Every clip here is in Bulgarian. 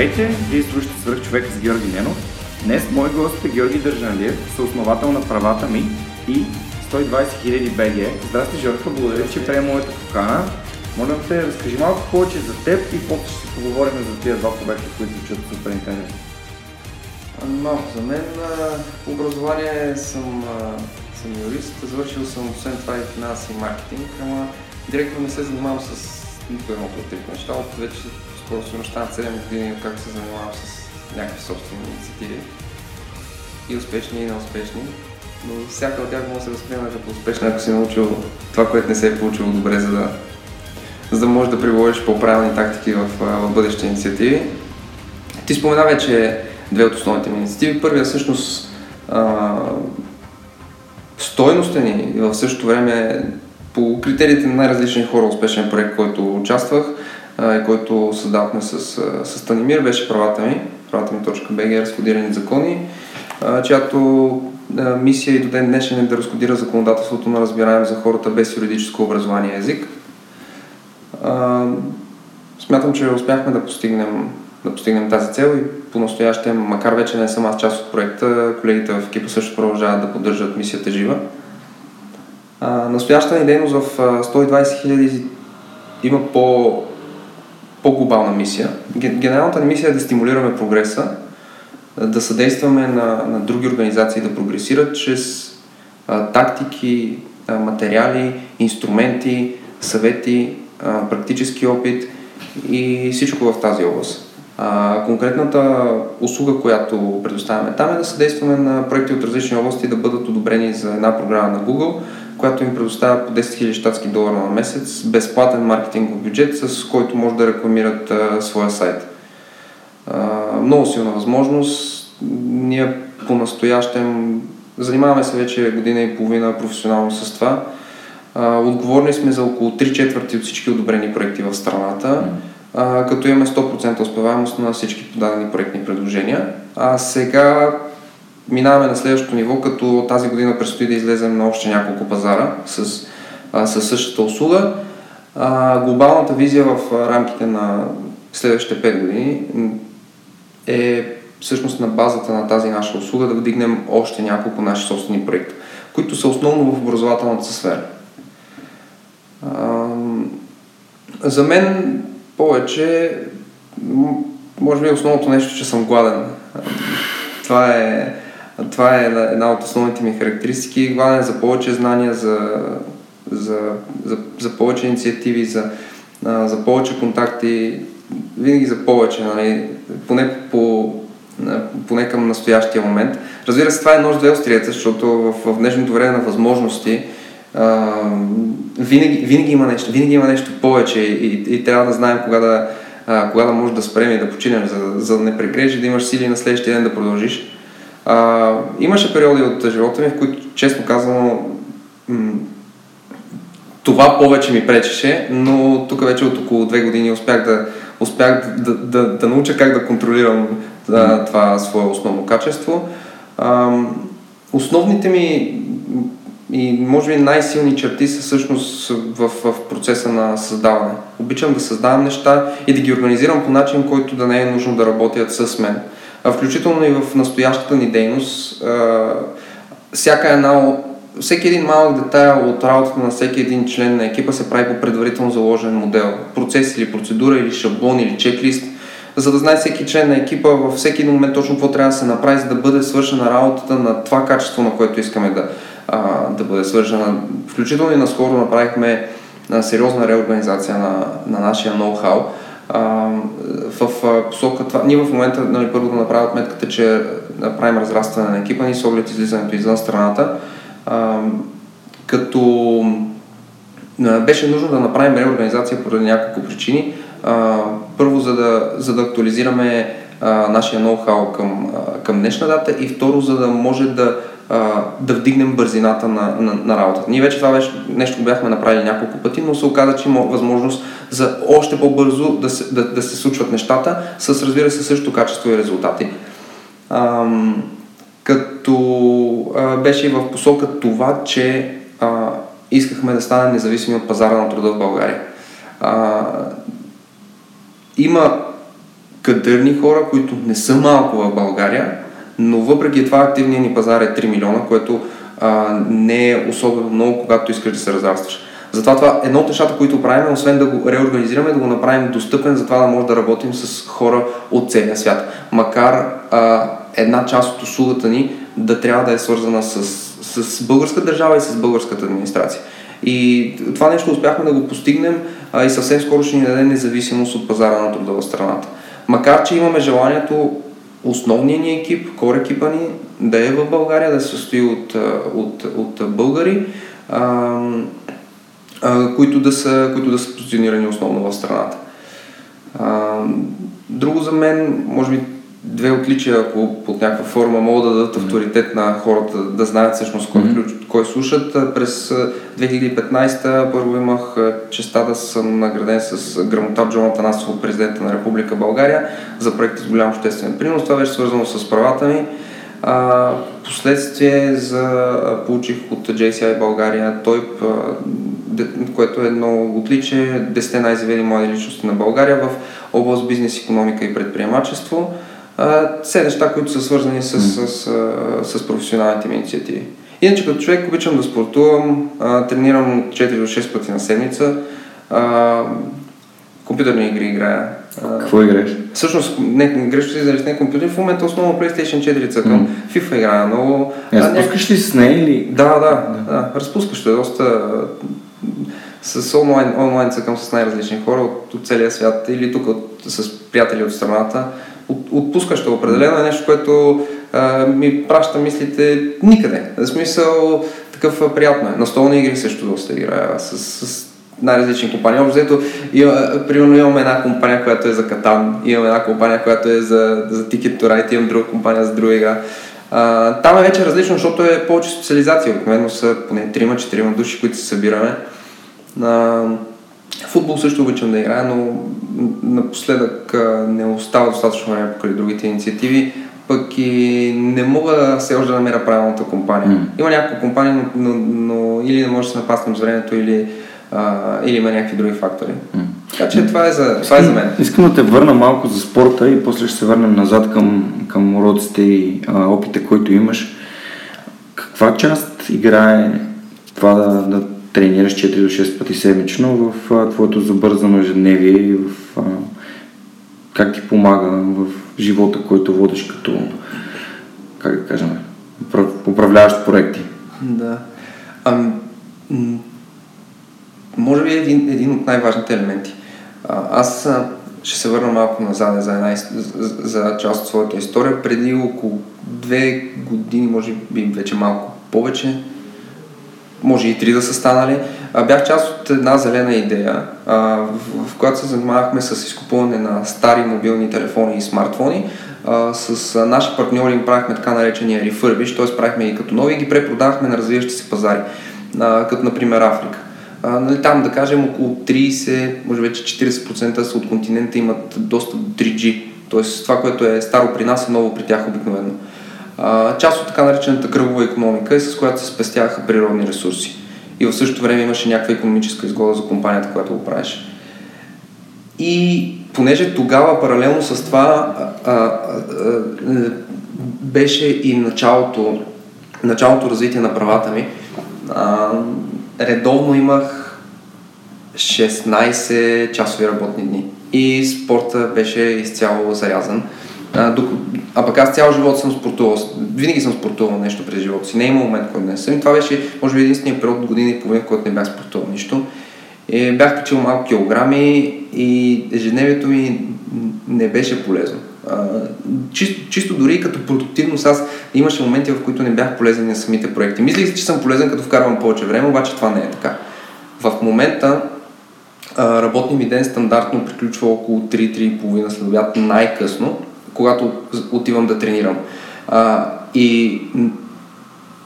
Здравейте, вие слушате свърх човек с Георги Ненов. Днес мой гост е Георги Държанлиев, съосновател на правата ми и 120 000 БГ. Здрасти, Жорка, благодаря, че приема моята покана. Моля те, разкажи малко повече за теб и после ще си поговорим за тези два проекта, които чуят супер интересни. Но, за мен по образование съм, съм юрист, завършил съм освен това и финанси и маркетинг, ама директно не се занимавам с нито едното от трите неща, от вече се неща на 7 години, както се занимавам с някакви собствени инициативи. И успешни, и неуспешни. Но всяка от тях може да се възприема като успешна, ако си научил това, което не се е получило добре, за да, за да можеш да приложиш по-правилни тактики в, в бъдещи инициативи. Ти спомена вече две от основните ми инициативи. Първият всъщност а, стойностен и в същото време по критериите на най-различни хора успешен проект, който участвах който създавахме с, с Танимир, беше правата ми, правата ми.bg, разкодирани закони, чиято мисия и до ден днешен е да разкодира законодателството на разбираем за хората без юридическо образование език. Смятам, че успяхме да постигнем, да постигнем тази цел и по-настояще, макар вече не съм аз част от проекта, колегите в екипа също продължават да поддържат мисията жива. настоящата ни дейност в 120 000 има по, по-глобална мисия. Генералната ни мисия е да стимулираме прогреса, да съдействаме на, на други организации да прогресират чрез а, тактики, а, материали, инструменти, съвети, а, практически опит и всичко в тази област. А, конкретната услуга, която предоставяме там е да съдействаме на проекти от различни области да бъдат одобрени за една програма на Google, която им предоставя по 10 000 щатски долара на месец, безплатен маркетингов бюджет, с който може да рекламират а, своя сайт. А, много силна възможност. Ние по-настоящем занимаваме се вече година и половина професионално с това. А, отговорни сме за около 3 четвърти от всички одобрени проекти в страната, а, като имаме 100% успеваемост на всички подадени проектни предложения. А сега минаваме на следващото ниво, като тази година предстои да излезем на още няколко пазара с, а, с същата услуга. А, глобалната визия в рамките на следващите 5 години е всъщност на базата на тази наша услуга да вдигнем още няколко наши собствени проекта, които са основно в образователната сфера. А, за мен повече, може би основното нещо, че съм гладен. Това е това е една от основните ми характеристики. Гладен за повече знания, за, за, за, за повече инициативи, за, за повече контакти, винаги за повече, нали? поне, по, поне към настоящия момент. Разбира се, това е нож две острията, защото в, в днешното време на възможности а, винаги, винаги, има нещо, винаги има нещо повече и, и трябва да знаем кога да, а, кога да може да спрем и да починем, за, за да не прегрежи, да имаш сили на следващия ден да продължиш. А, имаше периоди от живота ми, в които, честно казано, м- това повече ми пречеше, но тук вече от около две години успях да, успях да, да, да науча как да контролирам да, това свое основно качество. А, основните ми и може би най-силни черти са всъщност в, в процеса на създаване. Обичам да създавам неща и да ги организирам по начин, който да не е нужно да работят с мен включително и в настоящата ни дейност, всяка една всеки един малък детайл от работата на всеки един член на екипа се прави по предварително заложен модел. Процес или процедура, или шаблон, или чеклист, за да знае всеки член на екипа във всеки един момент точно какво трябва да се направи, за да бъде свършена работата на това качество, на което искаме да, а, да бъде свършена. Включително и наскоро направихме на сериозна реорганизация на, на нашия ноу-хау. В посока това, ние в момента нали, първо да направим отметката, че правим разрастване на екипа ни с оглед излизането извън страната, а, като беше нужно да направим реорганизация поради няколко причини. А, първо, за да, за да актуализираме а, нашия ноу-хау към, а, към днешна дата и второ, за да може да да вдигнем бързината на, на, на работата. Ние вече това беше нещо, бяхме направили няколко пъти, но се оказа, че има възможност за още по-бързо да се, да, да се случват нещата, с разбира се също качество и резултати. Ам, като а, беше и в посока това, че а, искахме да станем независими от пазара на труда в България. А, има кадърни хора, които не са малко в България, но въпреки това активният ни пазар е 3 милиона, което а, не е особено много, когато искаш да се разрастваш. Затова това едно от нещата, които правим, освен да го реорганизираме, да го направим достъпен, затова да може да работим с хора от целия свят. Макар а, една част от услугата ни да трябва да е свързана с, с българска държава и с българската администрация. И това нещо успяхме да го постигнем а, и съвсем скоро ще ни даде независимост от пазара на труда в страната. Макар, че имаме желанието основният ни екип, кор екипа ни, да е в България, да се състои от, от, от българи, а, а, които, да са, които да са позиционирани основно в страната. А, друго за мен, може би две отличия, ако под някаква форма могат да дадат авторитет на хората, да знаят всъщност кой, mm-hmm. Кой слушат. През 2015 първо имах честа да съм награден с грамота Джона Танасов, президента на Република България, за проекти с голям обществен принос. Това беше свързано с правата ми. А, последствие за, получих от JCI България той, което е едно отличие, 10 най-завели млади личности на България в област бизнес, економика и предприемачество все неща, които са свързани с, с, с, с професионалните ми инициативи. Иначе като човек обичам да спортувам, а, тренирам от 4 до 6 пъти на седмица, а, компютърни игри играя. Какво играеш? Всъщност, не, грешно си не компютър, в момента основно PlayStation 4 цъкам, mm. FIFA играя много. Не, разпускаш ли с нея или? Да, да, да, да. разпускаш е доста с онлайн, онлайн цъкам с най-различни хора от, от целия свят или тук от, с приятели от страната от, отпускащо определено е нещо, което ми праща мислите никъде. В смисъл такъв приятно е. Настолни игри също доста играя с, с най-различни компании. Общо взето, примерно имаме една компания, която е за Катан, имаме една компания, която е за, за Ticket to Ride, имам друга компания за друга игра. А, там е вече различно, защото е повече специализация. Обикновено са поне 3-4 души, които се събираме. А, Футбол също обичам да играя, но напоследък не остава достатъчно време покрай другите инициативи, пък и не мога все още да намеря правилната компания. Mm. Има няколко компании, но, но, но или не може да се напаснем с времето, или, а, или има някакви други фактори. Mm. Така че това е, за, това е за мен. Искам да те върна малко за спорта и после ще се върнем назад към, към уроците и а, опита, който имаш. Каква част играе това да, да тренираш 4 до 6 пъти седмично в а, твоето забързано ежедневие и в а, как ти помага в живота, който водиш като, как да кажем, управляващ проекти? Да. Ами, може би един, един от най-важните елементи. А, аз ще се върна малко назад за, една, за част от своята история. Преди около две години, може би вече малко повече, може и три да са станали. Бях част от една зелена идея, в, която се занимавахме с изкупуване на стари мобилни телефони и смартфони. С а, наши партньори им правихме така наречения рефърбиш, т.е. правихме ги като нови и ги препродавахме на развиващи се пазари, като например Африка. Нали, там да кажем около 30, може вече 40% са от континента имат достъп до 3G, т.е. това, което е старо при нас е ново при тях обикновено част от така наречената кръгова економика е с която се спестяха природни ресурси. И в същото време имаше някаква економическа изгода за компанията, която го правеше. И понеже тогава паралелно с това а, а, а, беше и началото, началото развитие на правата ми, А, редовно имах 16 часови работни дни и спорта беше изцяло зарязан. А, док... а пък аз цял живот съм спортувал. Винаги съм спортувал нещо през живота си. Не е има момент, който не съм. И това беше, може би, единствения период от година и половина, който не бях спортувал нищо. И бях качил малко килограми и ежедневието ми не беше полезно. А, чисто, чисто дори като продуктивност аз имаше моменти, в които не бях полезен на самите проекти. Мислих, че съм полезен като вкарвам повече време, обаче това не е така. В момента работния ми ден стандартно приключва около 3-3,5 след най-късно, когато отивам да тренирам. А, и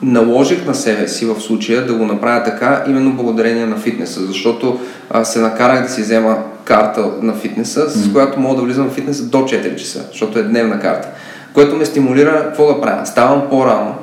наложих на себе си в случая да го направя така, именно благодарение на фитнеса, защото а, се накарах да си взема карта на фитнеса, с която мога да влизам в фитнеса до 4 часа, защото е дневна карта, което ме стимулира какво да правя. Ставам по-рано.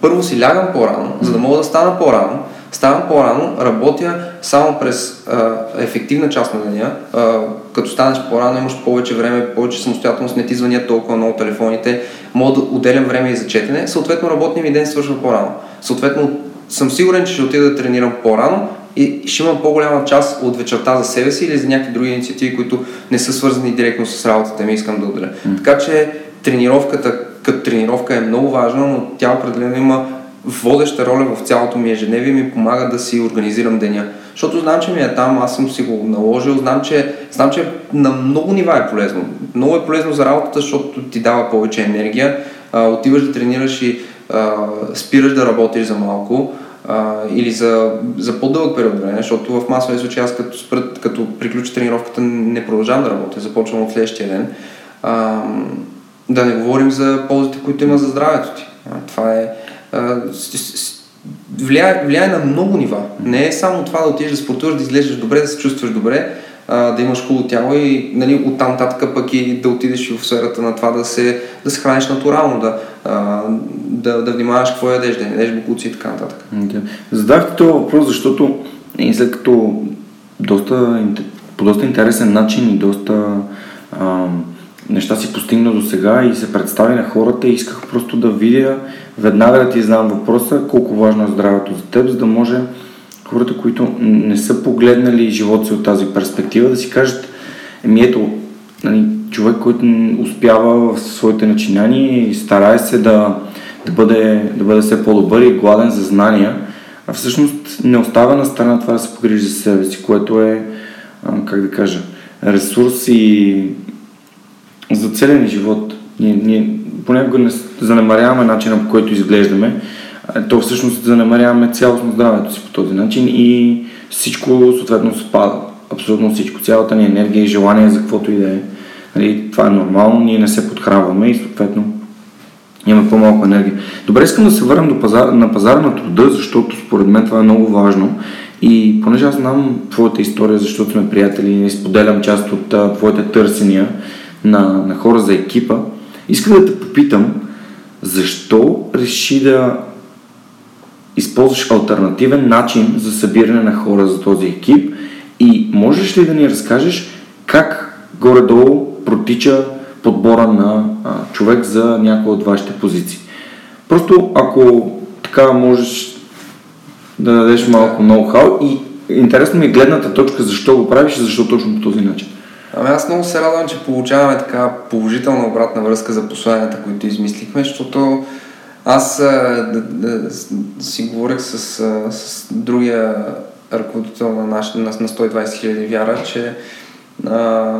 Първо си лягам по-рано, за да мога да стана по-рано, Ставам по-рано, работя само през а, ефективна част на деня. А, като станеш по-рано, имаш повече време, повече самостоятелност, не ти звънят толкова много телефоните, мога да отделям време и за четене. Съответно, работният ми ден свършва по-рано. Съответно, съм сигурен, че ще отида да тренирам по-рано и ще имам по-голяма част от вечерта за себе си или за някакви други инициативи, които не са свързани директно с работата ми, искам да отделя. Mm. Така че тренировката като тренировка е много важна, но тя определено има водеща роля в цялото ми ежедневие ми помага да си организирам деня. Защото знам, че ми е там, аз съм си го наложил, знам, че, знам, че на много нива е полезно. Много е полезно за работата, защото ти дава повече енергия. А, отиваш да тренираш и а, спираш да работиш за малко а, или за, за по-дълъг период време, защото в масови случаи аз като, спред, като приключа тренировката не продължавам да работя, започвам от следващия ден. А, да не говорим за ползите, които има за здравето ти. А, това е влияе, влияе на много нива. Не е само това да отидеш да спортуваш, да изглеждаш добре, да се чувстваш добре, а, да имаш хубаво тяло и нали, оттам нататък пък и да отидеш в сферата на това да се, да се храниш натурално, да, а, да, да внимаваш какво ядеш, да ядеш букуци и така нататък. Да. Задах този въпрос, защото и след като доста, по доста интересен начин и доста ам, неща си постигна до сега и се представи на хората. И исках просто да видя, веднага да ти знам въпроса, колко важно е здравето за теб, за да може хората, които не са погледнали живота си от тази перспектива, да си кажат, еми ето, нали, човек, който успява в своите начинания и старае се да, да, бъде, да бъде все по-добър и гладен за знания, а всъщност не оставя на страна това да се погрижи за себе си, което е, как да кажа, ресурс и за целен живот. Ние, ние понякога не занемаряваме начина по който изглеждаме, то всъщност занемаряваме цялостно здравето си по този начин и всичко съответно спада. Абсолютно всичко. Цялата ни енергия и желание за каквото и да е. Нали, това е нормално, ние не се подхранваме и съответно имаме по-малко енергия. Добре, искам да се върнем до пазар, на пазара на труда, защото според мен това е много важно. И понеже аз знам твоята история, защото сме приятели и споделям част от а, твоите търсения, на, на хора за екипа, искам да те попитам, защо реши да използваш альтернативен начин за събиране на хора за този екип и можеш ли да ни разкажеш как горе-долу протича подбора на а, човек за някои от вашите позиции. Просто ако така можеш да дадеш малко ноу-хау и интересно ми е гледната точка защо го правиш и защо точно по този начин. Ами аз много се радвам, че получаваме така положителна обратна връзка за посланията, които измислихме, защото аз да, да, си говорих с, с другия ръководител на, наш, на, на 120 хиляди вяра, че а,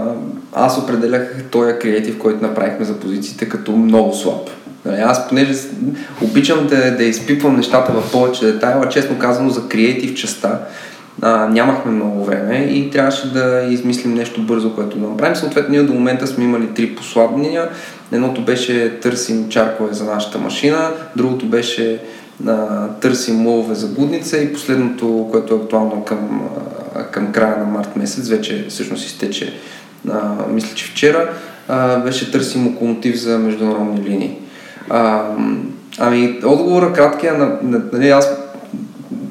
аз определях този креатив, който направихме за позициите като много слаб. Нали, аз понеже обичам да, да изпипвам нещата в повече детайла, честно казано за креатив частта, а, нямахме много време и трябваше да измислим нещо бързо, което да направим. Съответно, ние до момента сме имали три послабления. Едното беше търсим чаркове за нашата машина, другото беше а, търсим ловове за будница и последното, което е актуално към, а, към края на март месец, вече всъщност изтече, а, мисля, че вчера, а, беше търсим локомотив за международни линии. А, ами, отговора краткия на, на, нали, аз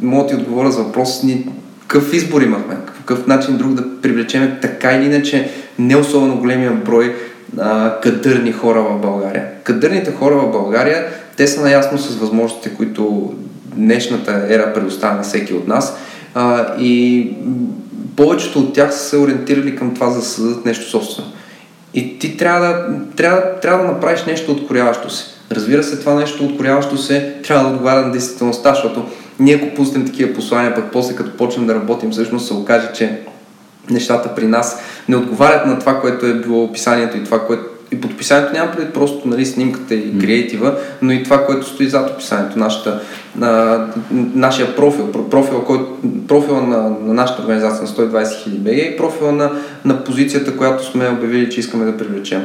мога да ти отговоря за въпрос, ни какъв избор имахме, какъв начин друг да привлечеме така или иначе не особено големия брой а, кадърни хора в България. Кадърните хора в България, те са наясно с възможностите, които днешната ера предоставя на всеки от нас. А, и повечето от тях са се ориентирали към това за да създадат нещо собствено. И ти трябва да, трябва, трябва да направиш нещо откоряващо се. Разбира се, това нещо откоряващо се трябва да отговаря на действителността, защото ние ако пуснем такива послания, пък после като почнем да работим, всъщност се окаже, че нещата при нас не отговарят на това, което е било описанието и това, което и подписанието няма преди просто нали, снимката и креатива, но и това, което стои зад описанието, нашата, на, нашия профил, профила, който, профила на, на нашата организация на 120 000 БГ и профила на, на позицията, която сме обявили, че искаме да привлечем.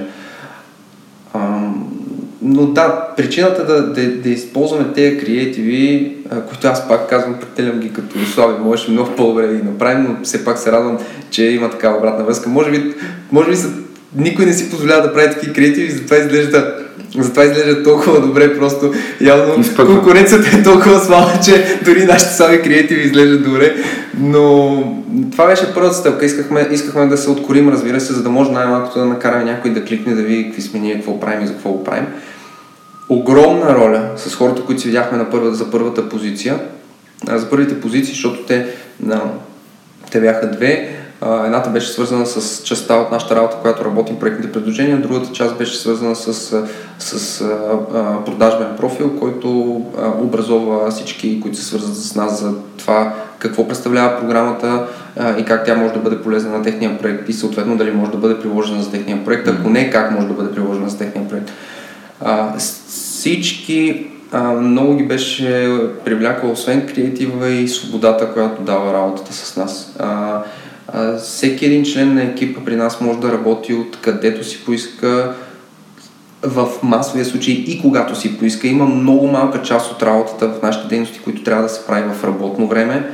Но да, причината да, да, да използваме тези креативи, които аз пак казвам, претелям ги като слаби, можеше много по-добре да ги направим, но все пак се радвам, че има такава обратна връзка. Може би, може би са никой не си позволява да прави такива креативи, затова изглежда затова изглежда толкова добре, просто явно конкуренцията е толкова слаба, че дори нашите сами креативи изглеждат добре. Но това беше първата стъпка. Искахме, искахме да се откорим, разбира се, за да може най-малкото да накараме някой да кликне, да види какви сме ние, какво правим и за какво го правим. Огромна роля с хората, които си видяхме на първата, за първата позиция. За първите позиции, защото те, на, те бяха две Едната беше свързана с частта от нашата работа, която работим проектните предложения, другата част беше свързана с, с а, продажбен профил, който а, образова всички, които се свързват с нас за това какво представлява програмата а, и как тя може да бъде полезна на техния проект и съответно дали може да бъде приложена за техния проект, ако не как може да бъде приложена за техния проект. А, всички а, много ги беше привлякало освен креатива и свободата, която дава работата с нас. А, а, всеки един член на екипа при нас може да работи от където си поиска в масовия случай и когато си поиска. Има много малка част от работата в нашите дейности, които трябва да се прави в работно време.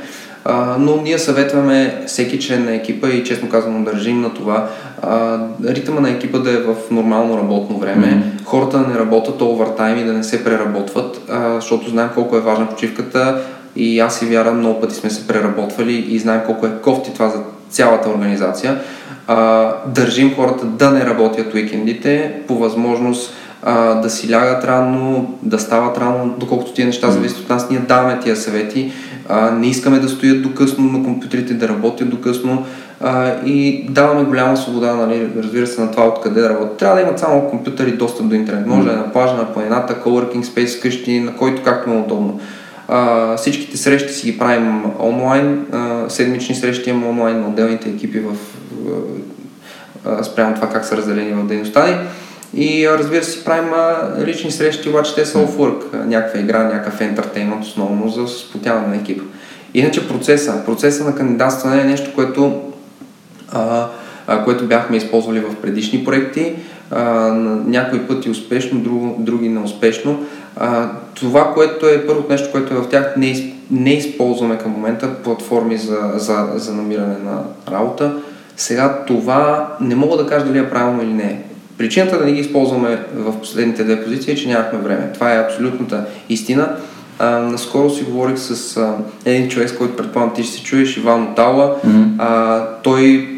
А, но ние съветваме всеки член на екипа и честно казано държим на това а, ритъма на екипа да е в нормално работно време, mm-hmm. хората да не работят овертайм и да не се преработват, а, защото знаем колко е важна почивката и аз и вярвам, много пъти сме се преработвали и знаем колко е кофти това за цялата организация. А, държим хората да не работят уикендите, по възможност а, да си лягат рано, да стават рано, доколкото тия неща зависят от нас, ние даваме тия съвети. А, не искаме да стоят до късно на компютрите, да работят до късно а, и даваме голяма свобода, нали, разбира се, на това откъде да работят. Трябва да имат само компютър и достъп до интернет. Може да е на плажа, на планината, coworking space къщи, на който както му е удобно. А, всичките срещи си ги правим онлайн, а, седмични срещи имаме онлайн на отделните екипи в, а, спрямо това как са разделени в дейността ни. И разбира се, правим лични срещи, обаче те са off work, някаква игра, някакъв ентертеймент, основно за спотяване на екипа. Иначе процеса, процеса на кандидатстване е нещо, което, а, а, което бяхме използвали в предишни проекти, а, някои пъти успешно, друг, други неуспешно. А, това, което е първото нещо, което е в тях, не, не използваме към момента платформи за, за, за намиране на работа. Сега това не мога да кажа дали е правилно или не. Причината да не ги използваме в последните две позиции е, че нямахме време. Това е абсолютната истина. А, наскоро си говорих с а, един човек, с който предполагам ти ще се чуеш, Иван Отала. Mm-hmm. А, той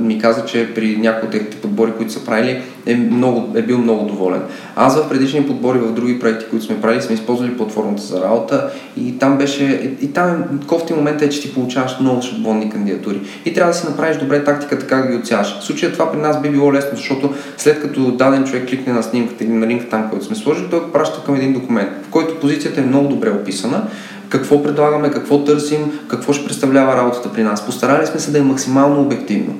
ми каза, че при някои от техните подбори, които са правили, е, много, е бил много доволен. Аз в предишни подбори в други проекти, които сме правили, сме използвали платформата за работа и там беше, и там кофти момент е, че ти получаваш много шаблонни кандидатури. И трябва да си направиш добре тактиката как ги отсяваш. В случая това при нас би било лесно, защото след като даден човек кликне на снимката или на линка там, който сме сложили, той праща към един документ, в който позицията е много добре описана какво предлагаме, какво търсим, какво ще представлява работата при нас. Постарали сме се да е максимално обективно.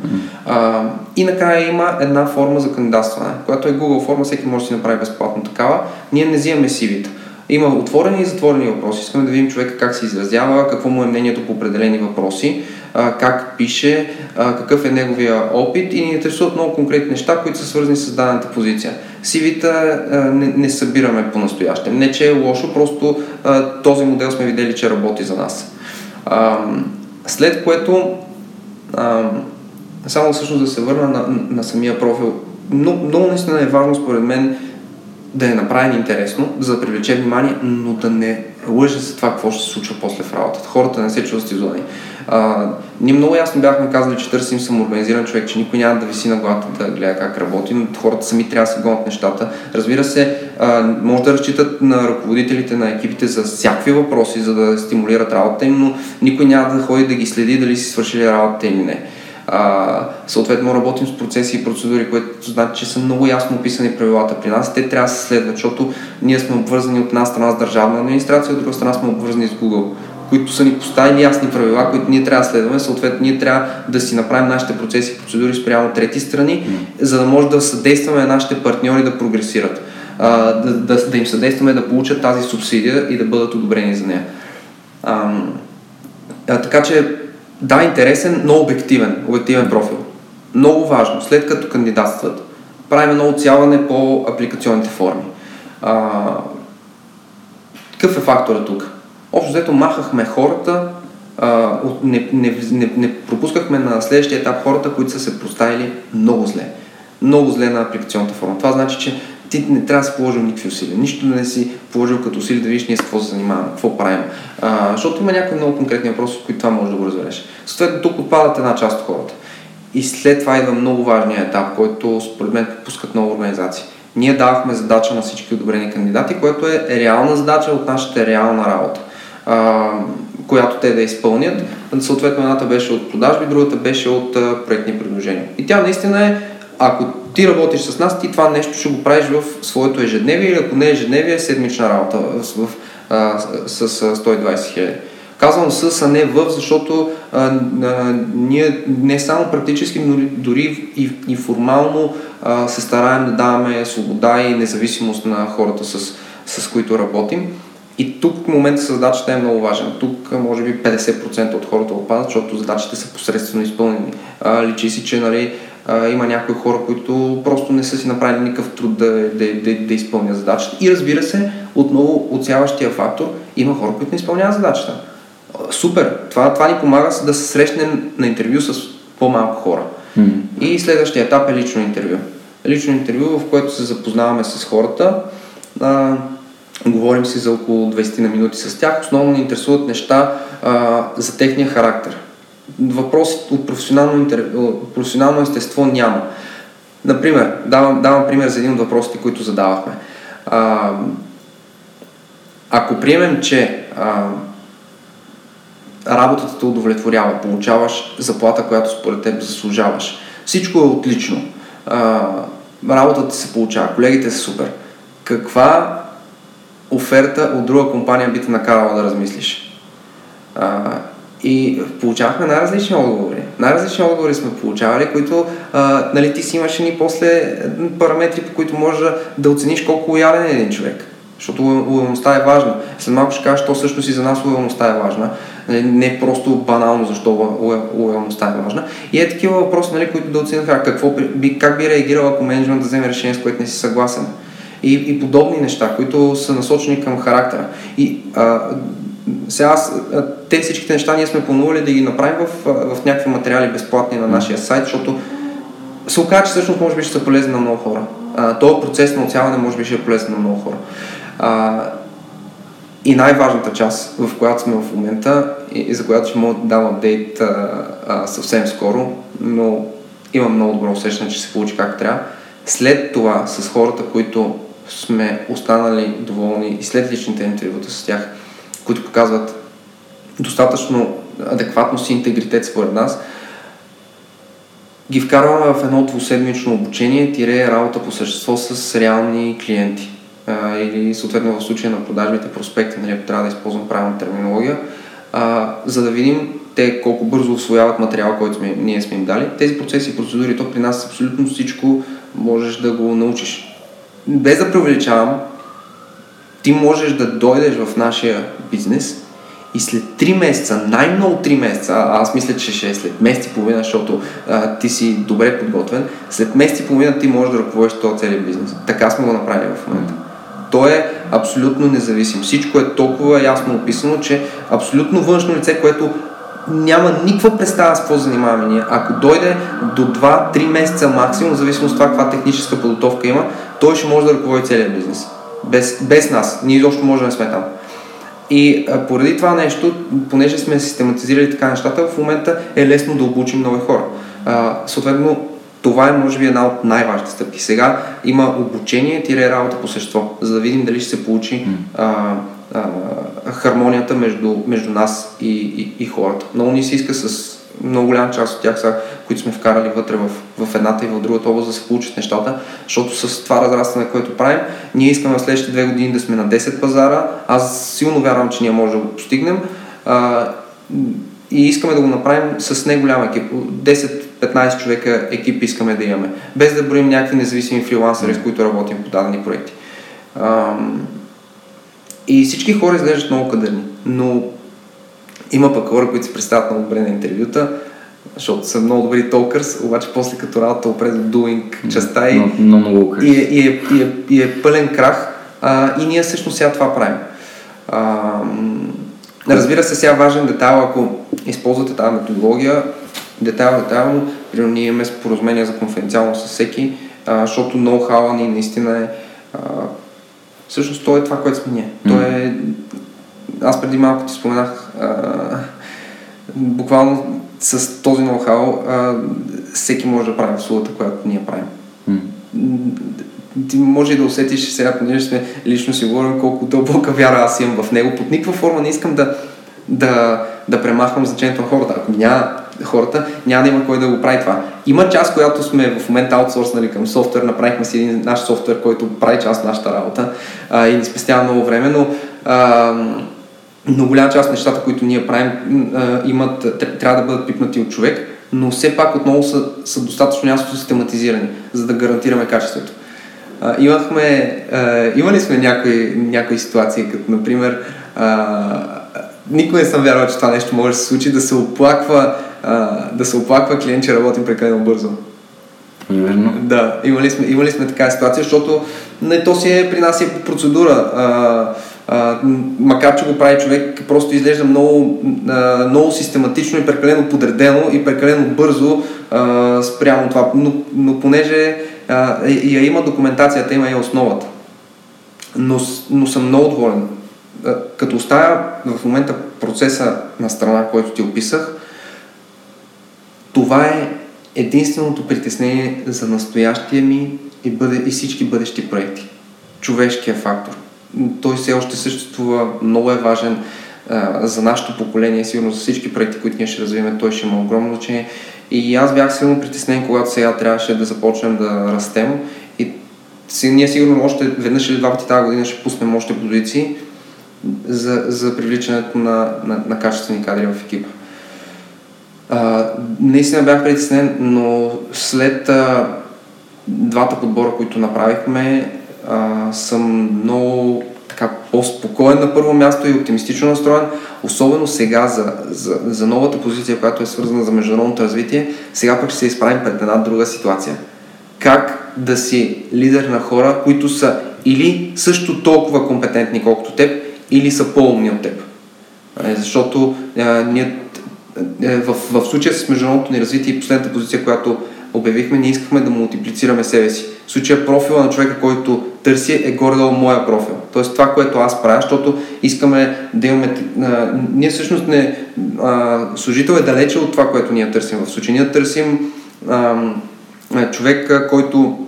А, и накрая има една форма за кандидатстване, която е Google форма, всеки може да си направи безплатно такава. Ние не взимаме CV-та. Има отворени и затворени въпроси. Искаме да видим човека как се изразява, какво му е мнението по определени въпроси, как пише, какъв е неговия опит и ни интересуват много конкретни неща, които са свързани с дадената позиция. CV-та не, не събираме по-настояще. Не, че е лошо, просто този модел сме видели, че работи за нас. След което, само всъщност да се върна на, на самия профил, много, много наистина е важно според мен да е направен интересно, за да привлече внимание, но да не лъже за това какво ще се случва после в работата. Хората не се чувстват изолани. А, ние много ясно бяхме казали, че търсим самоорганизиран човек, че никой няма да виси на главата да гледа как работи, но хората сами трябва да се гонят нещата. Разбира се, а, може да разчитат на ръководителите на екипите за всякакви въпроси, за да стимулират работата им, но никой няма да ходи да ги следи дали си свършили работа или не. А, съответно работим с процеси и процедури, които значи, че са много ясно описани правилата при нас. Те трябва да се следват, защото ние сме обвързани от една страна с държавна администрация, от друга страна сме обвързани с Google които са ни поставили ясни правила, които ние трябва да следваме. Съответно, ние трябва да си направим нашите процеси и процедури спрямо трети страни, mm. за да може да съдействаме нашите партньори да прогресират. А, да, да, да им съдействаме да получат тази субсидия и да бъдат одобрени за нея. А, а, така че, да, интересен, но обективен, обективен профил. Много важно, след като кандидатстват, правим едно оцяване по апликационните форми. А, какъв е фактора тук? Общо взето махахме хората, а, не, не, не, не пропускахме на следващия етап хората, които са се поставили много зле. Много зле на апликационната форма. Това значи, че ти не трябва да си положил никакви усилия. Нищо да не си положил като усилия да видиш ние с какво се занимаваме, какво правим. А, защото има някои много конкретни въпроси, които това може да го разбереш. Съответно, тук отпадат една част от хората. И след това идва много важния етап, който според мен пускат много организации. Ние давахме задача на всички одобрени кандидати, което е реална задача от нашата реална работа а, която те да изпълнят. Съответно, едната беше от продажби, другата беше от а, проектни предложения. И тя наистина е, ако ти работиш с нас, ти това нещо ще го правиш в своето ежедневие или ако не ежедневие, седмична работа в, а, с, с 120 хиляди. Казвам с, а не в, защото а, а, ние не само практически, но дори и, и формално а, се стараем да даваме свобода и независимост на хората, с, с които работим. И тук в момента задачата е много важен. Тук може би 50% от хората отпадат, защото задачите са посредствено изпълнени. А, личи си, че нали, а, има някои хора, които просто не са си направили никакъв труд да, да, да, да изпълнят задачата. И разбира се, отново отсяващия фактор, има хора, които не изпълняват задачата. Супер! Това, това ни помага да се срещнем на интервю с по-малко хора. Mm-hmm. И следващия етап е лично интервю. Лично интервю, в което се запознаваме с хората. А, Говорим си за около 20 на минути с тях. Основно ни интересуват неща а, за техния характер. Въпроси от професионално, от професионално естество няма. Например, давам, давам пример за един от въпросите, които задавахме. А, ако приемем, че а, работата те удовлетворява, получаваш заплата, която според теб заслужаваш, всичко е отлично, а, работата се получава, колегите са супер. Каква оферта от друга компания би те накарала да размислиш. А, и получавахме най-различни отговори. Най-различни отговори сме получавали, които а, нали, ти си имаш ни после параметри, по които можеш да оцениш колко лоялен е един човек. Защото лоялността е важна. След малко ще кажеш, то също си за нас лоялността е важна. Нали, не просто банално защо лоялността е важна. И е такива въпроси, нали, които да оценят какво би, как би реагирал, ако менеджмент да вземе решение, с което не си съгласен и, и подобни неща, които са насочени към характера. И а, сега те всичките неща ние сме планували да ги направим в, в някакви материали безплатни на нашия сайт, защото се оказа, че всъщност може би ще са полезни на много хора. А, този процес на оцяване може би ще е полезен на много хора. А, и най-важната част, в която сме в момента и, и за която ще мога да дам апдейт а, а, съвсем скоро, но имам много добро усещане, че се получи както трябва. След това с хората, които сме останали доволни и след личните интервюта с тях, които показват достатъчно адекватност и интегритет според нас, ги вкарваме в едно двуседмично обучение, тире работа по същество с реални клиенти. А, или съответно в случая на продажбите проспекти, нали, ако трябва да използвам правилна терминология, а, за да видим те колко бързо освояват материала, който сме, ние сме им дали. Тези процеси и процедури, то при нас абсолютно всичко можеш да го научиш без да преувеличавам, ти можеш да дойдеш в нашия бизнес и след 3 месеца, най-много 3 месеца, а аз мисля, че ще е след месец и половина, защото а, ти си добре подготвен, след месец и половина ти можеш да ръководиш този целият бизнес. Така сме го направили в момента. Той е абсолютно независим. Всичко е толкова ясно описано, че абсолютно външно лице, което няма никаква представа с какво занимаваме ние. Ако дойде до 2-3 месеца максимум, в зависимост от това каква техническа подготовка има, той ще може да ръководи целият бизнес. Без, без нас. Ние изобщо може да сме там. И а, поради това нещо, понеже сме систематизирали така нещата, в момента е лесно да обучим нови хора. А, съответно, това е може би една от най-важните стъпки. Сега има обучение, тире работа по същество, за да видим дали ще се получи а, а, хармонията между, между нас и, и, и хората. Много ни се иска с много голяма част от тях, са, които сме вкарали вътре в, в едната и в другата област да се получат нещата, защото с това разрастване, което правим, ние искаме в следващите две години да сме на 10 пазара. Аз силно вярвам, че ние можем да го постигнем. А, и искаме да го направим с не голям екип. 10-15 човека екип искаме да имаме. Без да броим някакви независими фрилансери, с които работим по дадени проекти. А, и всички хора изглеждат много кадърни, но има пък хора, които се представят много добре на интервюта, защото са много добри толкърс, обаче после като работа опре до doing частта и, no, no и, е, и, е, и, е, и е пълен крах а, и ние всъщност сега това правим. А, разбира се, сега важен детайл, ако използвате тази методология, детайл, детайлно, примерно ние имаме споразумение за конфиденциалност с всеки, а, защото ноу-хауа ни наистина е а, всъщност то е това, което сме ние. Mm. То е аз преди малко ти споменах, а, буквално с този ноу-хау всеки може да прави услугата, която ние правим. Mm. Ти може и да усетиш сега, понеже сме лично си говорим колко дълбока вяра аз имам в него. Под никаква форма не искам да, да, да премахвам значението на хората. Ако няма хората, няма да има кой да го прави това. Има част, която сме в момента аутсорснали към софтуер, направихме си един наш софтуер, който прави част от нашата работа а, и ни спестява много време, но а, но голяма част от нещата, които ние правим, имат, трябва да бъдат пипнати от човек, но все пак отново са, са достатъчно ясно систематизирани, за да гарантираме качеството. А, имахме, а, имали сме някои, някои ситуации, като например а, никой не съм вярвал, че това нещо може да се случи, да се оплаква, а, да се оплаква клиент, че работим прекалено бързо. Примерно. Да, имали сме, имали сме такава ситуация, защото не, то си е при нас е по процедура. А, а, макар, че го прави човек, просто изглежда много, а, много систематично и прекалено подредено и прекалено бързо а, спрямо това. Но, но понеже а, я има документацията, има и основата. Но, но съм много доволен. А, като оставя в момента процеса на страна, който ти описах, това е единственото притеснение за настоящия ми и, бъде, и всички бъдещи проекти. Човешкия фактор той все още съществува, много е важен а, за нашето поколение, сигурно за всички проекти, които ние ще развиваме, той ще има огромно значение. И аз бях силно притеснен, когато сега трябваше да започнем да растем. И ние сигурно още веднъж или два пъти тази година ще пуснем още позиции за, за привличането на, на, на качествени кадри в екипа. А, наистина бях притеснен, но след а, двата подбора, които направихме, а, съм много така по-спокоен на първо място и оптимистично настроен, особено сега за, за, за новата позиция, която е свързана за международното развитие, сега пък ще се изправим пред една друга ситуация. Как да си лидер на хора, които са или също толкова компетентни, колкото теб, или са по-умни от теб. Е, защото а, ние е, в, в случая с международното ни развитие и последната позиция, която обявихме, ние искахме да мултиплицираме себе си. В случая профила на човека, който търси е горе-долу моя профил. Тоест това, което аз правя, защото искаме да имаме... А, ние всъщност не... А, служител е далече от това, което ние търсим. В случая ние търсим а, човек, който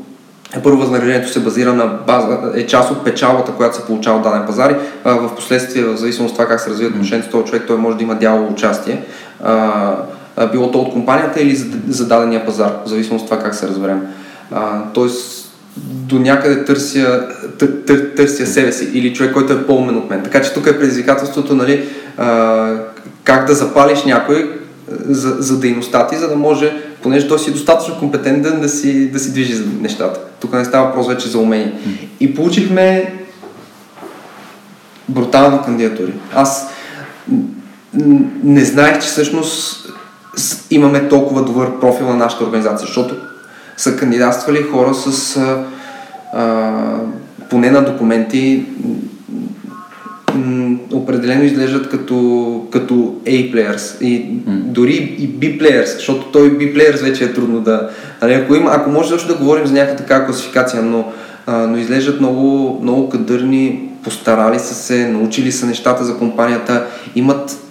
първо възнаграждението се базира на база, е част от печалбата, която се получава от даден пазар. В последствие, в зависимост от това как се развиват отношенията с този човек, той може да има дялово участие. А, било то от компанията или за, за дадения пазар, в зависимост от това как се разберем. А, тоест, до някъде търся, тър, тър, търся себе си или човек, който е по-умен от мен. Така че тук е предизвикателството, нали, а, как да запалиш някой за, за дейността ти, за да може, понеже той си достатъчно компетентен да си, да си движи нещата. Тук не става въпрос вече за умение. И получихме брутални кандидатури. Аз не знаех, че всъщност имаме толкова добър профил на нашата организация, защото са кандидатствали хора с а, а, поне на документи м, определено изглеждат като, като A players и mm. дори и B players, защото той B players вече е трудно да... Нали, ако, има, ако може също да говорим за някаква такава класификация, но а, но изглеждат много, много кадърни, постарали са се, научили са нещата за компанията, имат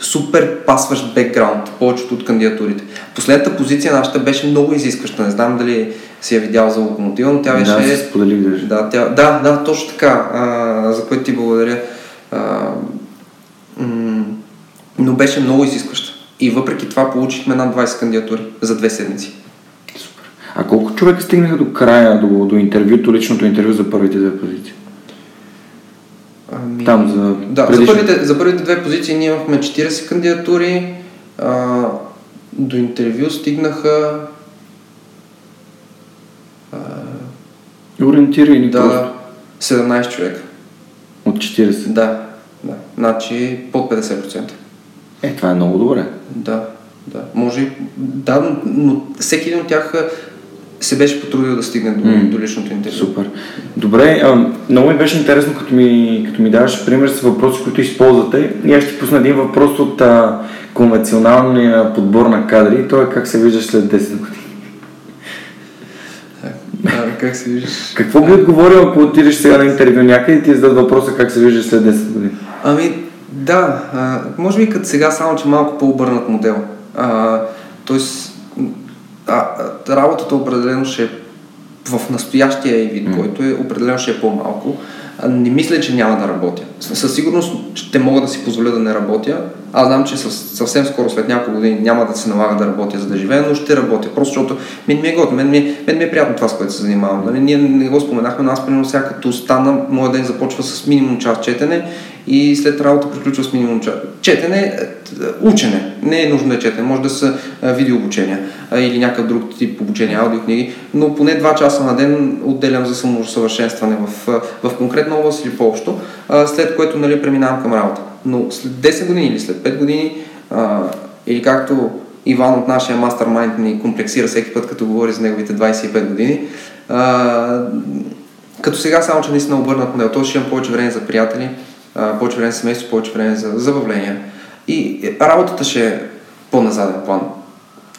супер пасващ бекграунд, повечето от кандидатурите. Последната позиция нашата беше много изискваща. Не знам дали си я видял за локомотива, но тя беше... Да, споделих даже. Да, тя... да, да, точно така, а, за което ти благодаря. А, м- но беше много изискваща. И въпреки това получихме над 20 кандидатури за две седмици. Супер. А колко човека стигнаха до края, до, до интервюто, личното интервю за първите две позиции? Ами... Там за Да, за първите, за първите две позиции ние имахме 40 кандидатури. А, до интервю стигнаха а, Ориентирай ни просто. да, 17 човека. От 40. Да, да. Значи под 50%. Е, това е много добре. Да, да. Може. Да, но, всеки един от тях се беше потрудил да стигне до, М. до личното интервю. Супер. Добре, а, много ми беше интересно, като ми, като ми даваш пример с въпроси, които използвате. И аз ще пусна един въпрос от а, конвенционалния подбор на кадри. Той е как се виждаш след 10 години. А, как се виждаш? Какво би отговорил, ако отидеш сега на интервю някъде и ти зададат въпроса как се виждаш след 10 години? Ами, да, а, може би като сега, само че малко по-обърнат модел. А, тоест, а, работата определено ще е в настоящия и вид, М. който е определено ще е по-малко. Не мисля, че няма да работя. Със сигурност ще мога да си позволя да не работя. Аз знам, че съвсем скоро, след няколко години, няма да се налага да работя за да живея, но ще работя. Просто защото мен ми е готино, мен ми е, мен ми е приятно това, с което се занимавам. Нали? Ние не го споменахме, но аз примерно сега като стана, моят ден започва с минимум час четене и след работа приключва с минимум час. Четене, е, учене. Не е нужно да е четене, може да са е, видеообучения или някакъв друг тип обучение, аудиокниги, но поне 2 часа на ден отделям за самоусъвършенстване в, в конкретна област или по-общо, след което нали, преминавам към работа. Но след 10 години или след 5 години, а, или както Иван от нашия мастермайнд ни комплексира всеки път, като говори за неговите 25 години, а, като сега само, че наистина обърнат модел, т.е. ще имам повече време за приятели, повече време за семейство, повече време за забавления. И е, работата ще е по-назаден план.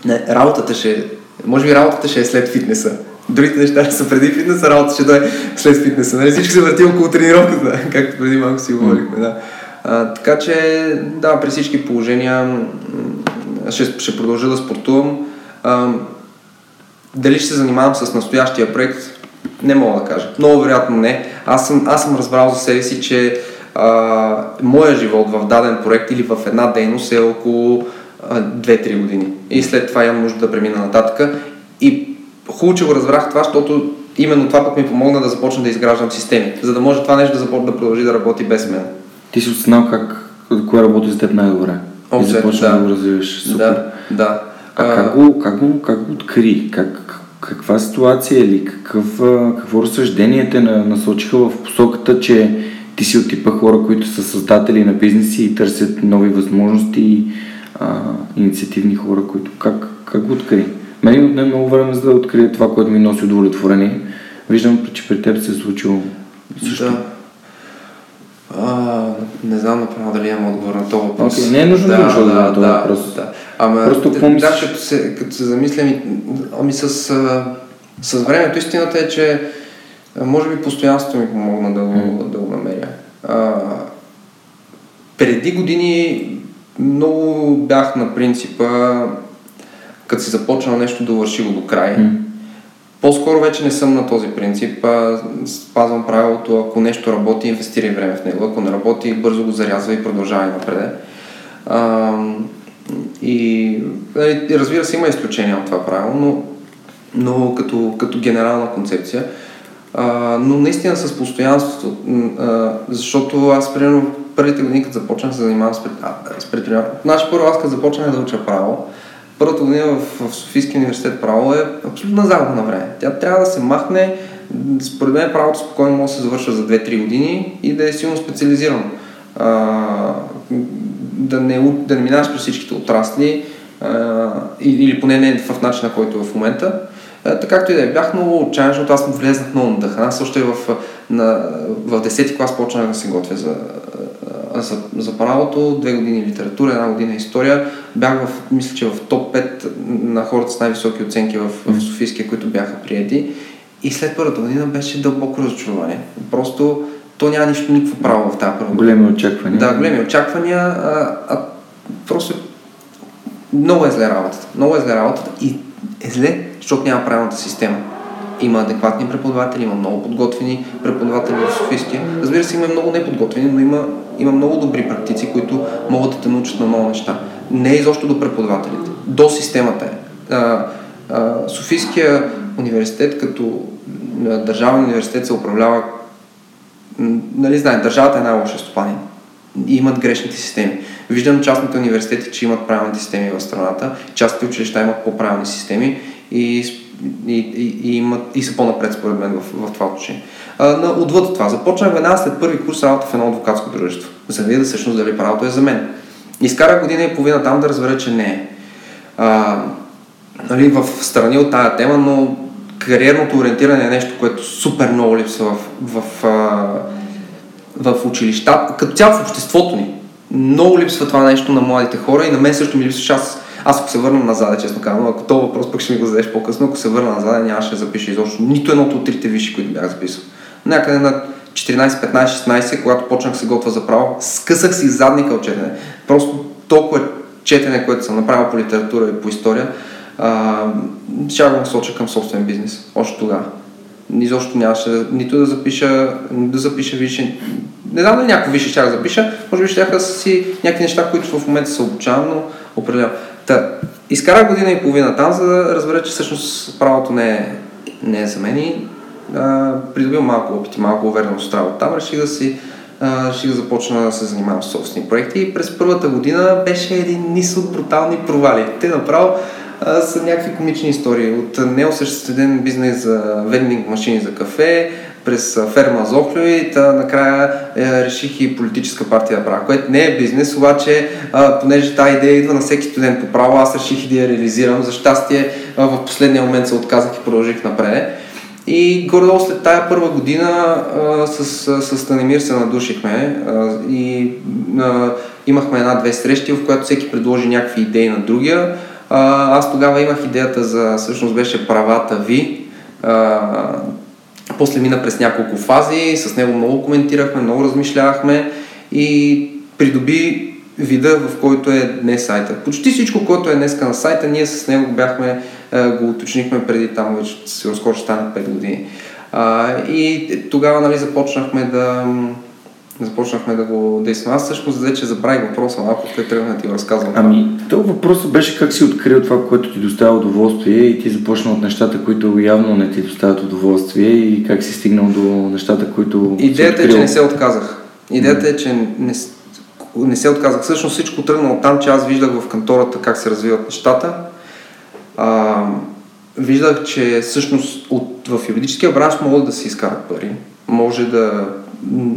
Не, работата ще е, може би работата ще е след фитнеса. Другите неща са преди фитнеса, работата ще дойде след фитнеса. Нали? Всичко се върти около тренировката, както преди малко си говорихме. Да. А, така че, да, при всички положения ще, ще продължа да спортувам. А, дали ще се занимавам с настоящия проект, не мога да кажа. Много вероятно не. Аз съм, аз съм разбрал за себе си, че а, моя живот в даден проект или в една дейност е около а, 2-3 години. И след това имам нужда да премина нататък. И хубаво, че го разбрах това, защото именно това пък ми помогна да започна да изграждам системи, за да може това нещо да започне да продължи да работи без мен. Ти си осъзнал как, кое работи за теб най-добре. И Общо, започна да. да го развиваш. Супер. Да, да. А как го, как го, как го откри? Как, каква ситуация или какъв, а, какво разсъждение те на- насочиха в посоката, че ти си от типа хора, които са създатели на бизнеси и търсят нови възможности, а, инициативни хора, които как, как го откри? Мен отне много време за да открия това, което ми носи удовлетворение. Виждам, че при теб се е случило също. Да. А, не знам направо дали имам отговор на този въпрос. Окей, не е нужно да имаш отговор на този въпрос. Да. Ама, Просто какво да, като се, като се замисля, ми, ами с, с времето истината е, че може би постоянството ми помогна да го, да намеря. А, преди години много бях на принципа, като си започнал нещо, да върши го до край. М. По-скоро вече не съм на този принцип. А, спазвам правилото, ако нещо работи, инвестирай време в него. Ако не работи, бързо го зарязва и продължавай напред. А, и нали, разбира се, има изключения от това правило, но, но като, като генерална концепция. Но наистина с постоянството, защото аз примерно първите години, като започнах се занимавам с, пред, с предприемачество, значи първо аз като започнах да уча право, първата година в, в Софийския университет право е абсолютно загуба на време. Тя трябва да се махне, според мен правото спокойно може да се завършва за 2-3 години и да е силно специализирано. Да, не, да не минаваш през всичките отрасли, а, или поне не в начина, който е в момента. А, така както и да е, бях много отчаян, защото аз му влезнах много надъхан. Аз още в, на, в 10-ти клас почнах да се готвя за, за, за правото, две години литература, една година история. Бях в, мисля, че в топ 5 на хората с най-високи оценки в, в Софийския, които бяха приети. И след първата година беше дълбоко разочарование. Просто то няма нищо, никакво право в тази първа година. Големи очаквания. Да, големи очаквания, а, а просто много е зле работата. Много е зле работата и е зле, защото няма правилната система. Има адекватни преподаватели, има много подготвени преподаватели в Софийския. Разбира се, има много неподготвени, но има, има много добри практици, които могат да те научат на много неща. Не изобщо до преподавателите, до системата е. А, а, Софийския университет като държавен университет се управлява нали знаете, държавата е най-лоша стопанин имат грешните системи. Виждам частните университети, че имат правилните системи в страната, частните училища имат по-правилни системи и, и, и, и, имат, и са по-напред според мен в, в това отношение. отвъд това, започнах веднага след първи курс работа в едно адвокатско дружество, за да видя всъщност дали правото е за мен. Изкарах година и половина там да разбера, че не е. А, нали, в страни от тая тема, но кариерното ориентиране е нещо, което супер много липсва в, в, в, в училища, като цяло в обществото ни. Много липсва това нещо на младите хора и на мен също ми липсва. Аз, аз ако се върна назад, честно казвам, ако този въпрос пък ще ми го зададеш по-късно, ако се върна назад, нямаше да запиша изобщо нито едното от трите виши, които бях записал. Някъде на 14, 15, 16, когато почнах се готва за право, скъсах си задника от четене. Просто толкова четене, което съм направил по литература и по история, ще го насоча към собствен бизнес. Още тогава. Изобщо нямаше нито да запиша, да запиша висше. Не знам дали някакво висше ще запиша, може би ще си някакви неща, които в момента се обучавам, но определено. Та, изкарах година и половина там, за да разбера, че всъщност правото не е, не е за мен и а, придобил малко опит и малко увереност от. Там реших да си реших да започна да се занимавам с собствени проекти и през първата година беше един низ от брутални провали. Те направо са някакви комични истории. От неосъществен бизнес за вендинг машини за кафе, през ферма Зохлюи, та накрая е, реших и политическа партия да правя, което не е бизнес, обаче а, понеже тази идея идва на всеки студент по право, аз реших и да я реализирам. За щастие а, в последния момент се отказах и продължих напред. И горе след тая първа година а, с, с Станемир се надушихме а, и а, имахме една-две срещи, в която всеки предложи някакви идеи на другия. А, аз тогава имах идеята за, всъщност беше правата ви. А, после мина през няколко фази, с него много коментирахме, много размишлявахме и придоби вида, в който е днес сайта. Почти всичко, което е днес на сайта, ние с него бяхме, го уточнихме преди там, вече се разкочи стана 5 години. И тогава нали, започнахме да, започнахме да го действаме. Аз всъщност вече забравих въпроса малко, след тръгнах да ти го разказвам. Ами, то въпросът беше как си открил това, което ти доставя удоволствие и ти започна от нещата, които явно не ти доставят удоволствие и как си стигнал до нещата, които Идеята е, че не се отказах. Идеята е, че не, не се отказах. Всъщност всичко тръгна от там, че аз виждах в кантората как се развиват нещата. А, виждах, че всъщност от, в юридическия бранш могат да се изкарат пари. Може да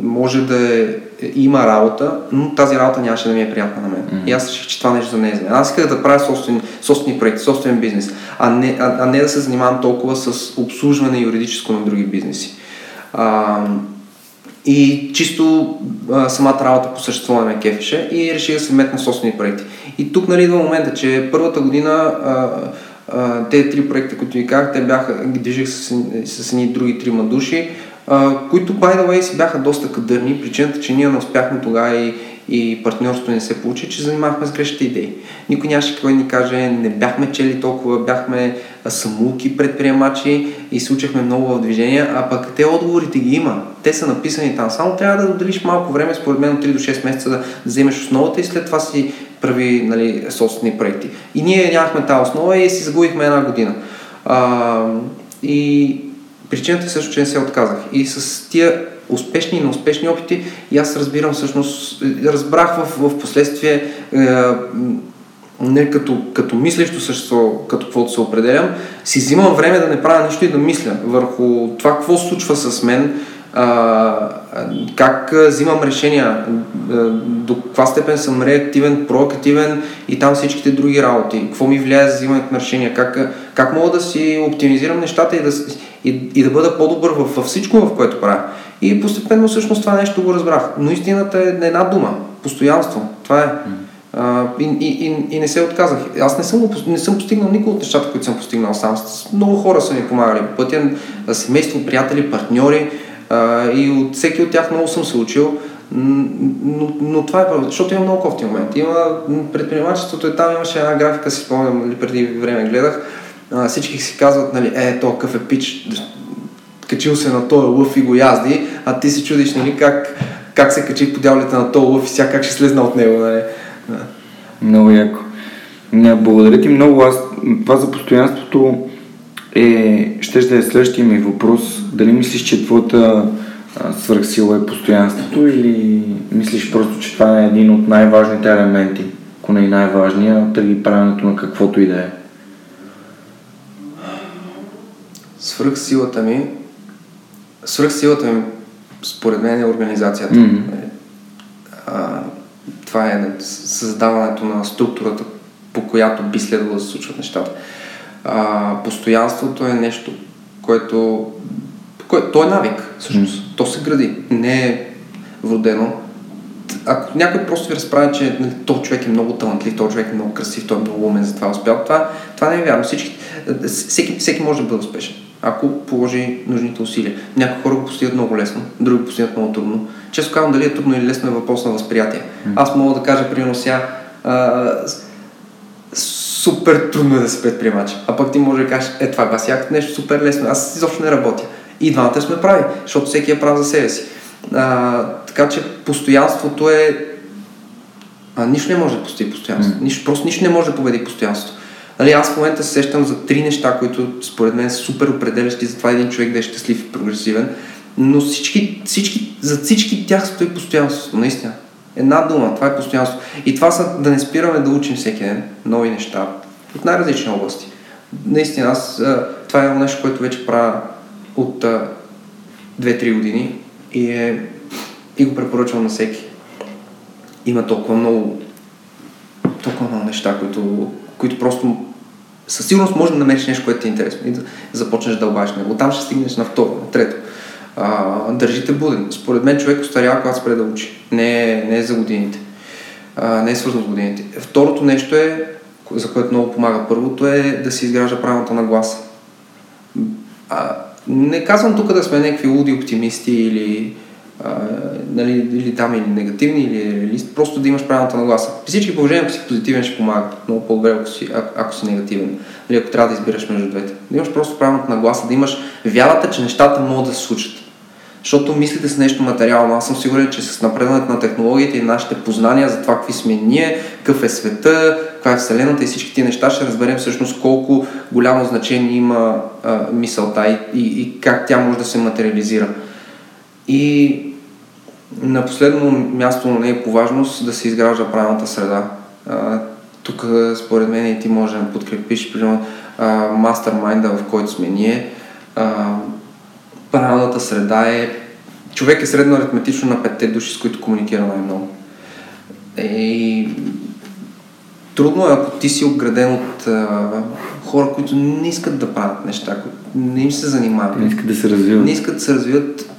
може да е, има работа, но тази работа нямаше да ми е приятна на мен. Mm-hmm. И аз реших, че това нещо за не е за мен. Аз исках да правя собствени, собствени проекти, собствен бизнес, а не, а, а не да се занимавам толкова с обслужване юридическо на други бизнеси. А, и чисто а, самата работа по същество ме кефеше и реших да се метна собствени проекти. И тук нали идва момента, че първата година а, а, те три проекта, които ви казах, те бяха, ги движих с, с едни други трима души които, by the way, си бяха доста кадърни. Причината, че ние не успяхме тогава и, и партньорството не се получи, че занимавахме с грешните идеи. Никой нямаше кой ни каже, не бяхме чели толкова, бяхме самулки предприемачи и се учихме много в движение, а пък те отговорите ги има. Те са написани там. Само трябва да отделиш малко време, според мен от 3 до 6 месеца да вземеш основата и след това си прави нали, собствени проекти. И ние нямахме тази основа и си загубихме една година. А, и Причината е също, че не се отказах. И с тия успешни и неуспешни опити, и аз разбирам всъщност, разбрах в, в последствие, е, не като, като мислещо същество, като каквото се определям, си взимам време да не правя нищо и да мисля върху това какво случва с мен, а, как взимам решения, до каква степен съм реактивен, проактивен и там всичките други работи, какво ми влияе за взимането на решения, как, как мога да си оптимизирам нещата и да, и, и да бъда по-добър във, във всичко, в което правя. И постепенно всъщност това нещо го разбрах. Но истината е една дума. Постоянство. Това е. А, и, и, и, и не се отказах. Аз не съм, не съм постигнал никога от нещата, които съм постигнал сам. Много хора са ми помагали по пътя, семейство, приятели, партньори а, и от всеки от тях много съм се учил. Но, но това е правда, защото има много кофти момент. Има предприемачеството е там, имаше една графика, си спомням, нали, преди време гледах. А, всички си казват, нали, е, то какъв е пич, качил се на този лъв и го язди, а ти се чудиш, нали, как, как се качи по дяволите на този лъв и сега как ще слезна от него, нали. Да. Много яко. Не, благодаря ти много. Аз, това за постоянството е, ще да е следващия ми въпрос. Дали мислиш, че твоята свърхсила е постоянството или мислиш просто, че това е един от най-важните елементи, ако не и най-важния, тъй правенето на каквото и да е? Свръхсилата ми свръхсилата ми според мен е организацията. Mm-hmm. А, това е създаването на структурата, по която би следвало да се случват нещата. А, постоянството е нещо, което, което то е навик, всъщност. Mm. То се гради, не е вродено. Ако някой просто ви разправя, че нали, този човек е много талантлив, този човек е много красив, той е много умен, затова е успял, това, това не е вярно. Всички, всеки, всеки може да бъде успешен, ако положи нужните усилия. Някои хора го постигат много лесно, други го постигат много трудно. Често казвам дали е трудно или лесно е въпрос на възприятие. Mm. Аз мога да кажа, примерно сега, а, супер трудно е да се предприемач. А пък ти може да кажеш, е това аз якът нещо супер лесно, аз изобщо не работя. И двамата сме прави, защото всеки е прав за себе си. А, така че постоянството е... А, нищо не може да постигне постоянство. Mm. Нищо, просто нищо не може да победи постоянството. Нали, аз в момента се сещам за три неща, които според мен са супер определящи за това един човек да е щастлив и прогресивен. Но всички, всички, за всички тях стои постоянството, наистина. Една дума, това е постоянство. И това са да не спираме да учим всеки ден нови неща от най-различни области. Наистина, аз това е нещо, което вече правя от 2-3 години и, е, и го препоръчвам на всеки. Има толкова много толкова много неща, които, които просто със сигурност може да намериш нещо, което ти е интересно и да започнеш да дълбаеш него. Там ще стигнеш на второ, на трето а, държите буден. Според мен човек остарява, когато спре да учи. Не не е за годините. А, не е свързано с годините. Второто нещо е, за което много помага. Първото е да се изгражда правилната нагласа. А, не казвам тук да сме някакви луди оптимисти или, а, нали, или там или негативни, или реалист, просто да имаш правилната нагласа. При всички положения, ако си позитивен, ще помага. Много по-добре, ако си, ако, ако си негативен. Или ако трябва да избираш между двете. Да имаш просто правилната нагласа, да имаш вярата, че нещата могат да се случат. Защото мислите с нещо материално. Аз съм сигурен, че с напредването на технологиите и нашите познания за това какви сме ние, какъв е света, каква е Вселената и всички тези неща, ще разберем всъщност колко голямо значение има а, мисълта и, и, и как тя може да се материализира. И на последно място, но не е по важност, да се изгражда правилната среда. А, тук, според мен, и ти може да подкрепиш, примерно, мастермайнда, в който сме ние. А, правилната среда е... Човек е средно аритметично на петте души, с които комуникира най-много. И трудно е, ако ти си обграден от а, хора, които не искат да правят неща, които не им се занимават. Не искат да се развиват. Не искат да се развиват.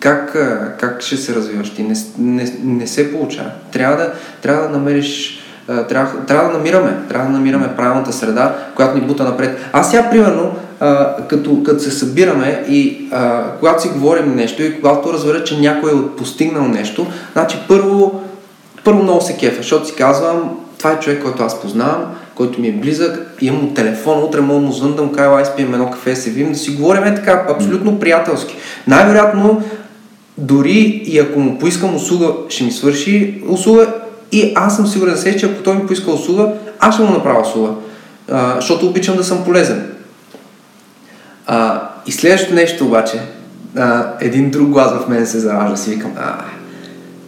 Как, как ще се развиваш ти? Не, не, не се получава. Трябва да, трябва да намериш трябва, трябва да намираме, трябва да намираме правилната среда, която ни бута напред. Аз сега, примерно, като, като се събираме и когато си говорим нещо и когато разбера, че някой е постигнал нещо, значи първо, първо много се кефа, защото си казвам, това е човек, който аз познавам, който ми е близък, имам телефон, утре мога му звън да му кажа, ай спием едно кафе, се видим, да си говорим е така, абсолютно приятелски. Най-вероятно, дори и ако му поискам услуга, ще ми свърши услуга и аз съм сигурен за себе, че ако той ми поиска услуга, аз ще му направя услуга, а, защото обичам да съм полезен. А, и следващото нещо обаче, а, един друг глас в мен се заражда, си викам, а,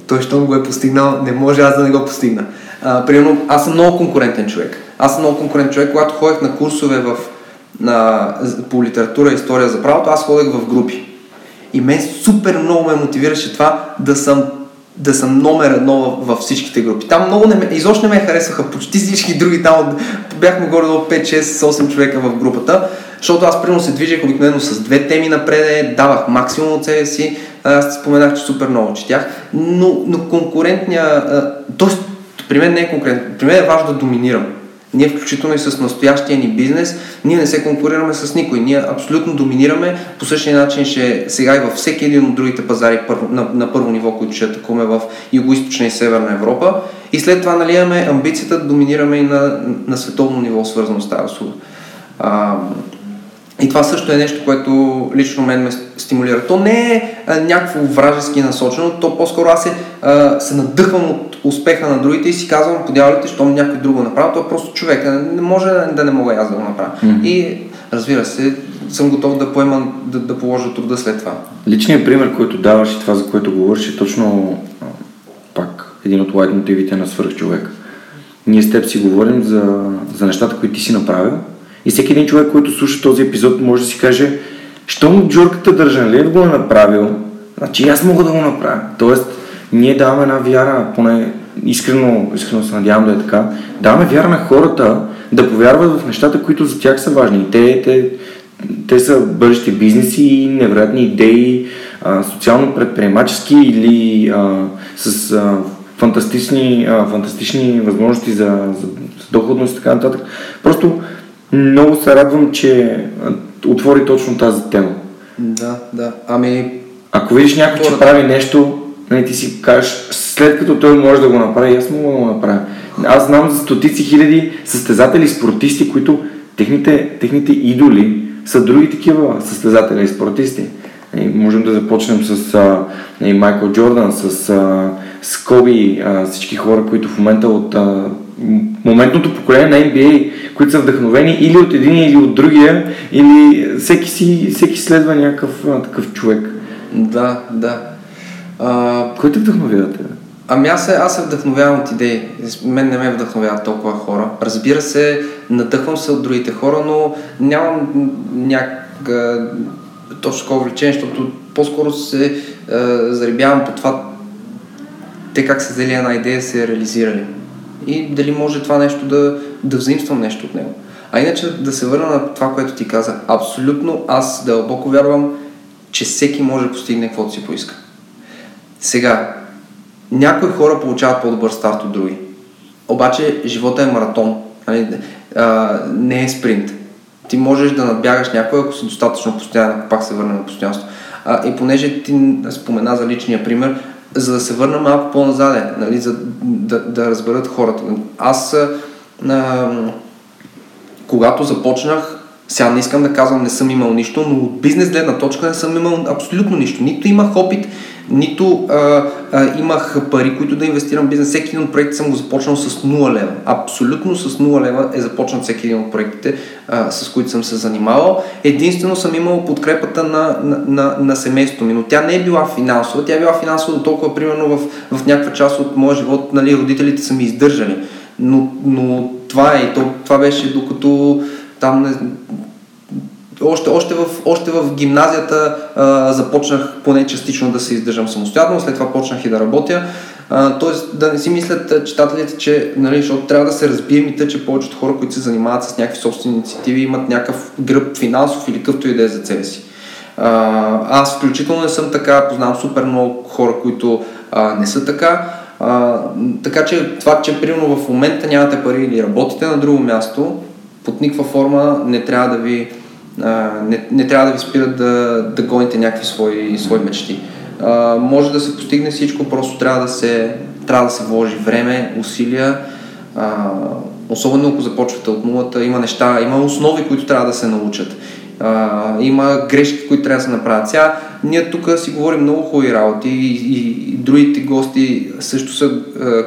той, щом го е постигнал, не може аз да не го постигна. А, примерно, аз съм много конкурентен човек. Аз съм много конкурентен човек, когато ходех на курсове в, на, по литература и история за правото, аз ходех в групи. И мен супер много ме мотивираше това да съм да съм номер едно във всичките групи. Там много не ме, изобщо не ме харесваха почти всички други, там бяхме горе до 5, 6, 8 човека в групата, защото аз примерно се движех обикновено с две теми напред, давах максимум от себе си, аз споменах, че супер много четях, но, но конкурентния, т.е. При мен не е конкретно. При мен е важно да доминирам. Ние включително и с настоящия ни бизнес, ние не се конкурираме с никой. Ние абсолютно доминираме. По същия начин ще сега и във всеки един от другите пазари на, първо ниво, които ще атакуваме в Юго-Источна и Северна Европа. И след това нали, амбицията да доминираме и на, на световно ниво, свързано с тази и това също е нещо, което лично мен ме стимулира. То не е а, някакво вражески насочено, то по-скоро аз се, а, се надъхвам от успеха на другите и си казвам, подявайте, щом някой друг го направи, то е просто човек. Не може да не мога аз да го направя. Mm-hmm. И разбира се, съм готов да поема, да, да положа труда след това. Личният пример, който даваш и това, за което говориш, е точно пак един от лайт мотивите на свърхчовек. Ние с теб си говорим за, за нещата, които ти си направил и всеки един човек, който слуша този епизод, може да си каже, щом Джорката Държанлиев го е направил, значи аз мога да го направя. Тоест, ние даваме една вяра, поне искрено, искрено се надявам да е така, даваме вяра на хората да повярват в нещата, които за тях са важни. те, те, те са бъдещи бизнеси, невероятни идеи, а, социално предприемачески или а, с а, фантастични, а, фантастични възможности за, за, за доходност и така нататък. Просто много се радвам, че отвори точно тази тема. Да, да. Ами... Ако видиш някой, че прави нещо, нали, ти си кажеш, след като той може да го направи, аз мога да го направя. Аз знам за стотици хиляди състезатели, спортисти, които техните, техните идоли са други такива състезатели и спортисти. И нали, можем да започнем с а, и Майкъл Джордан, с, а, с Коби, а, всички хора, които в момента от а, моментното поколение на NBA, които са вдъхновени или от един или от другия, или всеки, си, всеки следва някакъв а, такъв човек. Да, да. А... Кой те вдъхновява тебе? Ами аз се, аз се вдъхновявам от идеи. Мен не ме вдъхновяват толкова хора. Разбира се, надъхвам се от другите хора, но нямам някакъв точно такова влечение, защото по-скоро се е, заребявам по това те как са взели една идея се реализирали. И дали може това нещо да, да взаимствам нещо от него. А иначе да се върна на това, което ти каза. Абсолютно аз дълбоко вярвам, че всеки може да постигне каквото си поиска. Сега, някои хора получават по-добър старт от други. Обаче живота е маратон, нали? а, не е спринт. Ти можеш да надбягаш някой, ако си достатъчно постоянен, ако пак се върне на постоянство. А, и понеже ти спомена за личния пример, за да се върна малко по-назаде, нали, за да, да разберат хората. Аз, а, когато започнах, сега не искам да казвам, не съм имал нищо, но от бизнес гледна точка не съм имал абсолютно нищо. Нито имах опит, нито а, а, имах пари, които да инвестирам в бизнес. Всеки един от проектите съм го започнал с 0 лева. Абсолютно с 0 лева е започнат всеки един от проектите, а, с които съм се занимавал. Единствено съм имал подкрепата на, на, на, на семейството ми, но тя не е била финансова. Тя е била финансова до толкова, примерно в, в някаква част от моя живот, нали, родителите са ми издържали. Но, но това е, то, това беше докато там не, още, още, в, още в гимназията а, започнах поне частично да се издържам самостоятелно, след това почнах и да работя. Тоест да не си мислят читателите, че нали, защото трябва да се разбие мита, че повечето хора, които се занимават с някакви собствени инициативи, имат някакъв гръб финансов или какъвто и да е за себе си. А, аз включително не съм така, познавам супер много хора, които а, не са така. А, така че това, че примерно в момента нямате пари или работите на друго място, под никаква форма не трябва да ви а, не, не трябва да ви спират да, да гоните някакви свои, свои мечти. А, може да се постигне всичко, просто трябва да се, трябва да се вложи време, усилия. А, особено ако започвате от нулата, има неща, има основи, които трябва да се научат. А, има грешки, които трябва да се направят. Сега, ние тук си говорим много хубави работи и, и, и другите гости също са,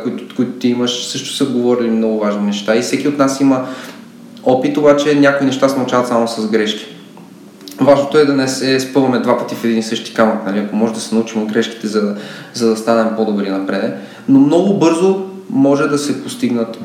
които, които ти имаш, също са говорили много важни неща и всеки от нас има опит, обаче някои неща се научават само с грешки. Важното е да не се спъваме два пъти в един и същи камък, нали? ако може да се научим от грешките, за, за да станем по-добри напред. Но много бързо може да се постигнат,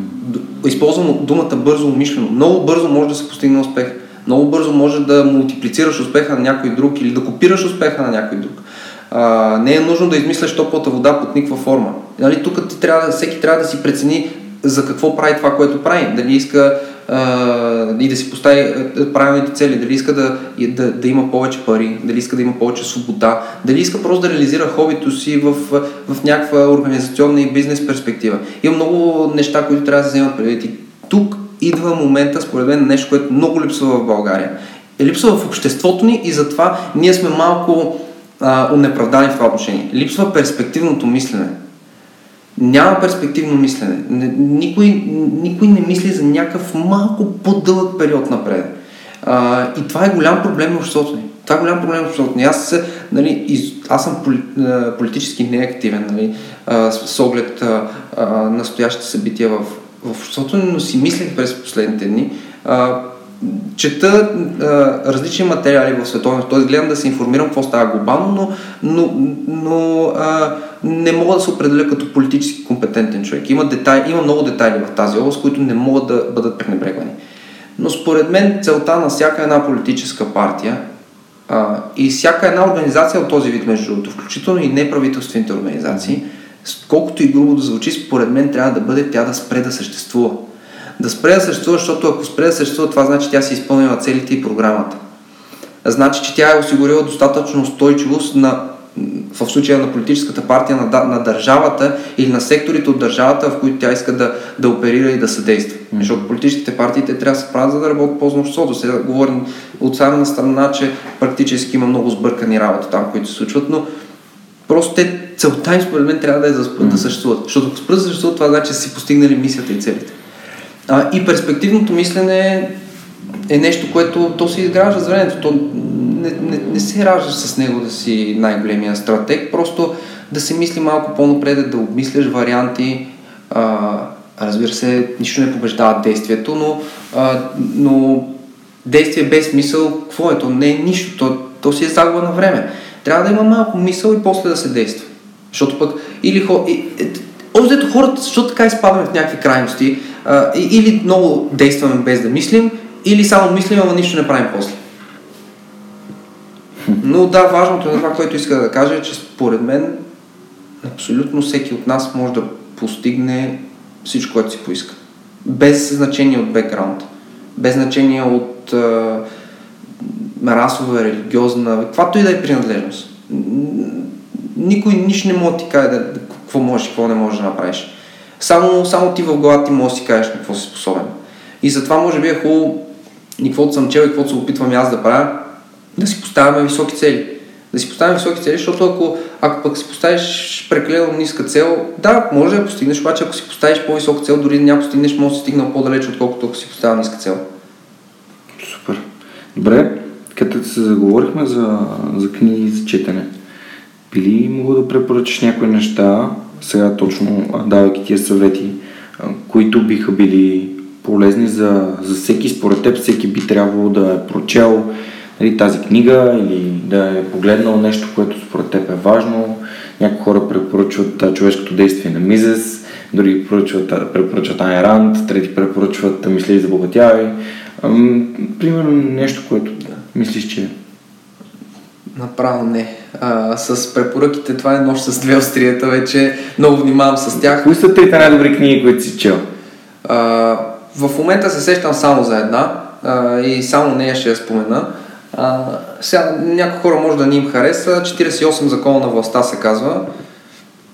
използвам думата бързо умишлено, много бързо може да се постигне успех. Много бързо може да мултиплицираш успеха на някой друг или да копираш успеха на някой друг. А, не е нужно да измисляш топлата вода под никаква форма. Нали, тук ти трябва, всеки трябва да си прецени за какво прави това, което прави. Дали иска а, и да си постави правилните цели, дали иска да, да, да има повече пари, дали иска да има повече свобода, дали иска просто да реализира хобито си в, в някаква организационна и бизнес перспектива. Има много неща, които трябва да се вземат предвид. И тук идва момента, според мен, нещо, което много липсва в България. Е липсва в обществото ни и затова ние сме малко а, унеправдани в това отношение. Липсва перспективното мислене. Няма перспективно мислене. Никой, никой не мисли за някакъв малко по-дълъг период напред. А, и това е голям проблем в обществото ни. Това е голям проблем в обществото ни. Аз, нали, из, аз съм поли, политически неактивен нали, с оглед настоящите събития в, в обществото но си мислех през последните дни. А, чета а, различни материали в световност, т.е. гледам да се информирам какво става глобално, но, но, но а, не мога да се определя като политически компетентен човек. Има, детайли, има много детайли в тази област, които не могат да бъдат пренебрегвани. Но според мен целта на всяка една политическа партия а, и всяка една организация от този вид, между другото, включително и неправителствените организации, колкото и грубо да звучи, според мен трябва да бъде тя да спре да съществува да спре да съществува, защото ако спре да съществува, това значи тя си изпълнила целите и програмата. Значи, че тя е осигурила достатъчно устойчивост на, в случая на политическата партия, на, на държавата или на секторите от държавата, в които тя иска да, да оперира и да съдейства. Mm-hmm. Защото политическите партии те трябва да се правят, за да работят по обществото. Сега говорим от самена страна, че практически има много сбъркани работи там, които се случват, но просто те, целта им според мен трябва да е да спрат mm-hmm. да съществуват. Защото ако спрат да съществуват, това значи, че си постигнали мисията и целите. А, и перспективното мислене е нещо, което то се изгражда с времето. То не, не, не се ражда с него да си най-големия стратег, просто да се мисли малко по-напред, да обмисляш варианти. А, разбира се, нищо не побеждава действието, но, а, но действие без мисъл, какво е? То не е нищо, то, то си е загуба на време. Трябва да има малко мисъл и после да се действа. Защото пък, или хо, и, е, Общо хората, защото така изпадаме в някакви крайности, а, или много действаме без да мислим, или само мислим, ама нищо не правим после. Но да, важното е това, което иска да кажа, е, че според мен абсолютно всеки от нас може да постигне всичко, което си поиска. Без значение от бекграунд, без значение от а, расова, религиозна, каквато и да е принадлежност. Никой нищо не може да ти каже да, какво можеш и какво не можеш да направиш. Само, само ти в главата ти можеш да си кажеш на какво си способен. И затова може би е хубаво и каквото съм чел и каквото се опитвам аз да правя, да си поставяме високи цели. Да си поставяме високи цели, защото ако, ако пък си поставиш прекалено ниска цел, да, може да я постигнеш, обаче ако си поставиш по-висока цел, дори да няма постигнеш, може да стигнал по-далеч, отколкото ако си поставя ниска цел. Супер. Добре, като се заговорихме за, за книги за четене, би ли мога да препоръчаш някои неща, сега точно давайки тия съвети, които биха били полезни за, за всеки, според теб всеки би трябвало да е прочел нали, тази книга или да е погледнал нещо, което според теб е важно. Някои хора препоръчват човешкото действие на Мизес, други препоръчват, препоръчват Айн Ранд, трети препоръчват Мисли за богатявай. Примерно нещо, което мислиш, че Направо не. А, с препоръките това е нощ с две острията, вече много внимавам с тях. Кои са трите най-добри книги, които си чел? А, в момента се сещам само за една а, и само нея ще я спомена. А, сега някои хора може да ни им хареса. 48 закона на властта се казва.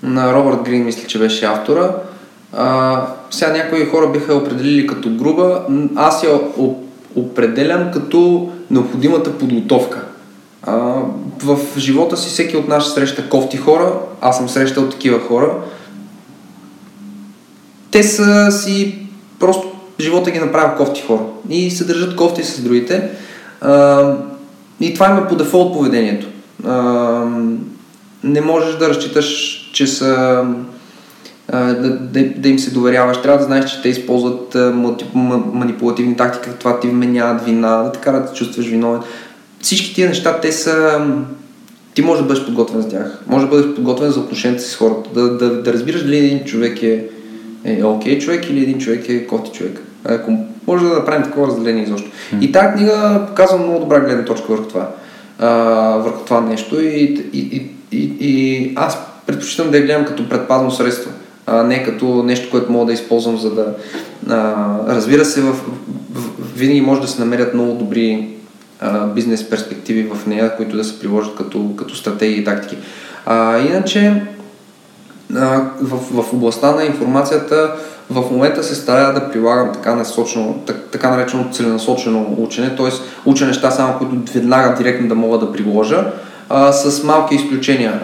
На Робърт Грин мисля, че беше автора. А, сега някои хора биха определили като груба. Аз я определям като необходимата подготовка. А, в живота си всеки от нас среща кофти хора, аз съм срещал такива хора. Те са си просто живота ги направя кофти хора и се държат кофти с другите. И това има по дефолт поведението. Не можеш да разчиташ, че са да, да, да им се доверяваш. Трябва да знаеш, че те използват манипулативни тактики, това ти вменяват вина, да така да те чувстваш виновен всички тия неща, те са... Ти можеш да бъдеш подготвен за тях. Може да бъдеш подготвен за отношенията си с хората. Да, да, да разбираш дали един човек е, е окей човек или един човек е коти човек. Ако може да направим такова разделение изобщо. Mm. И тази книга показва много добра гледна точка върху това. А, върху това нещо и, и, и, и, и аз предпочитам да я гледам като предпазно средство. а, не като нещо, което мога да използвам, за да... А, разбира се, в, в, винаги може да се намерят много добри а, бизнес перспективи в нея, които да се приложат като, като стратегии и тактики. А, иначе, в, в областта на информацията, в момента се старая да прилагам така, насочено, так, така наречено целенасочено учене, т.е. уча неща само, които веднага директно да мога да приложа, а, с малки изключения.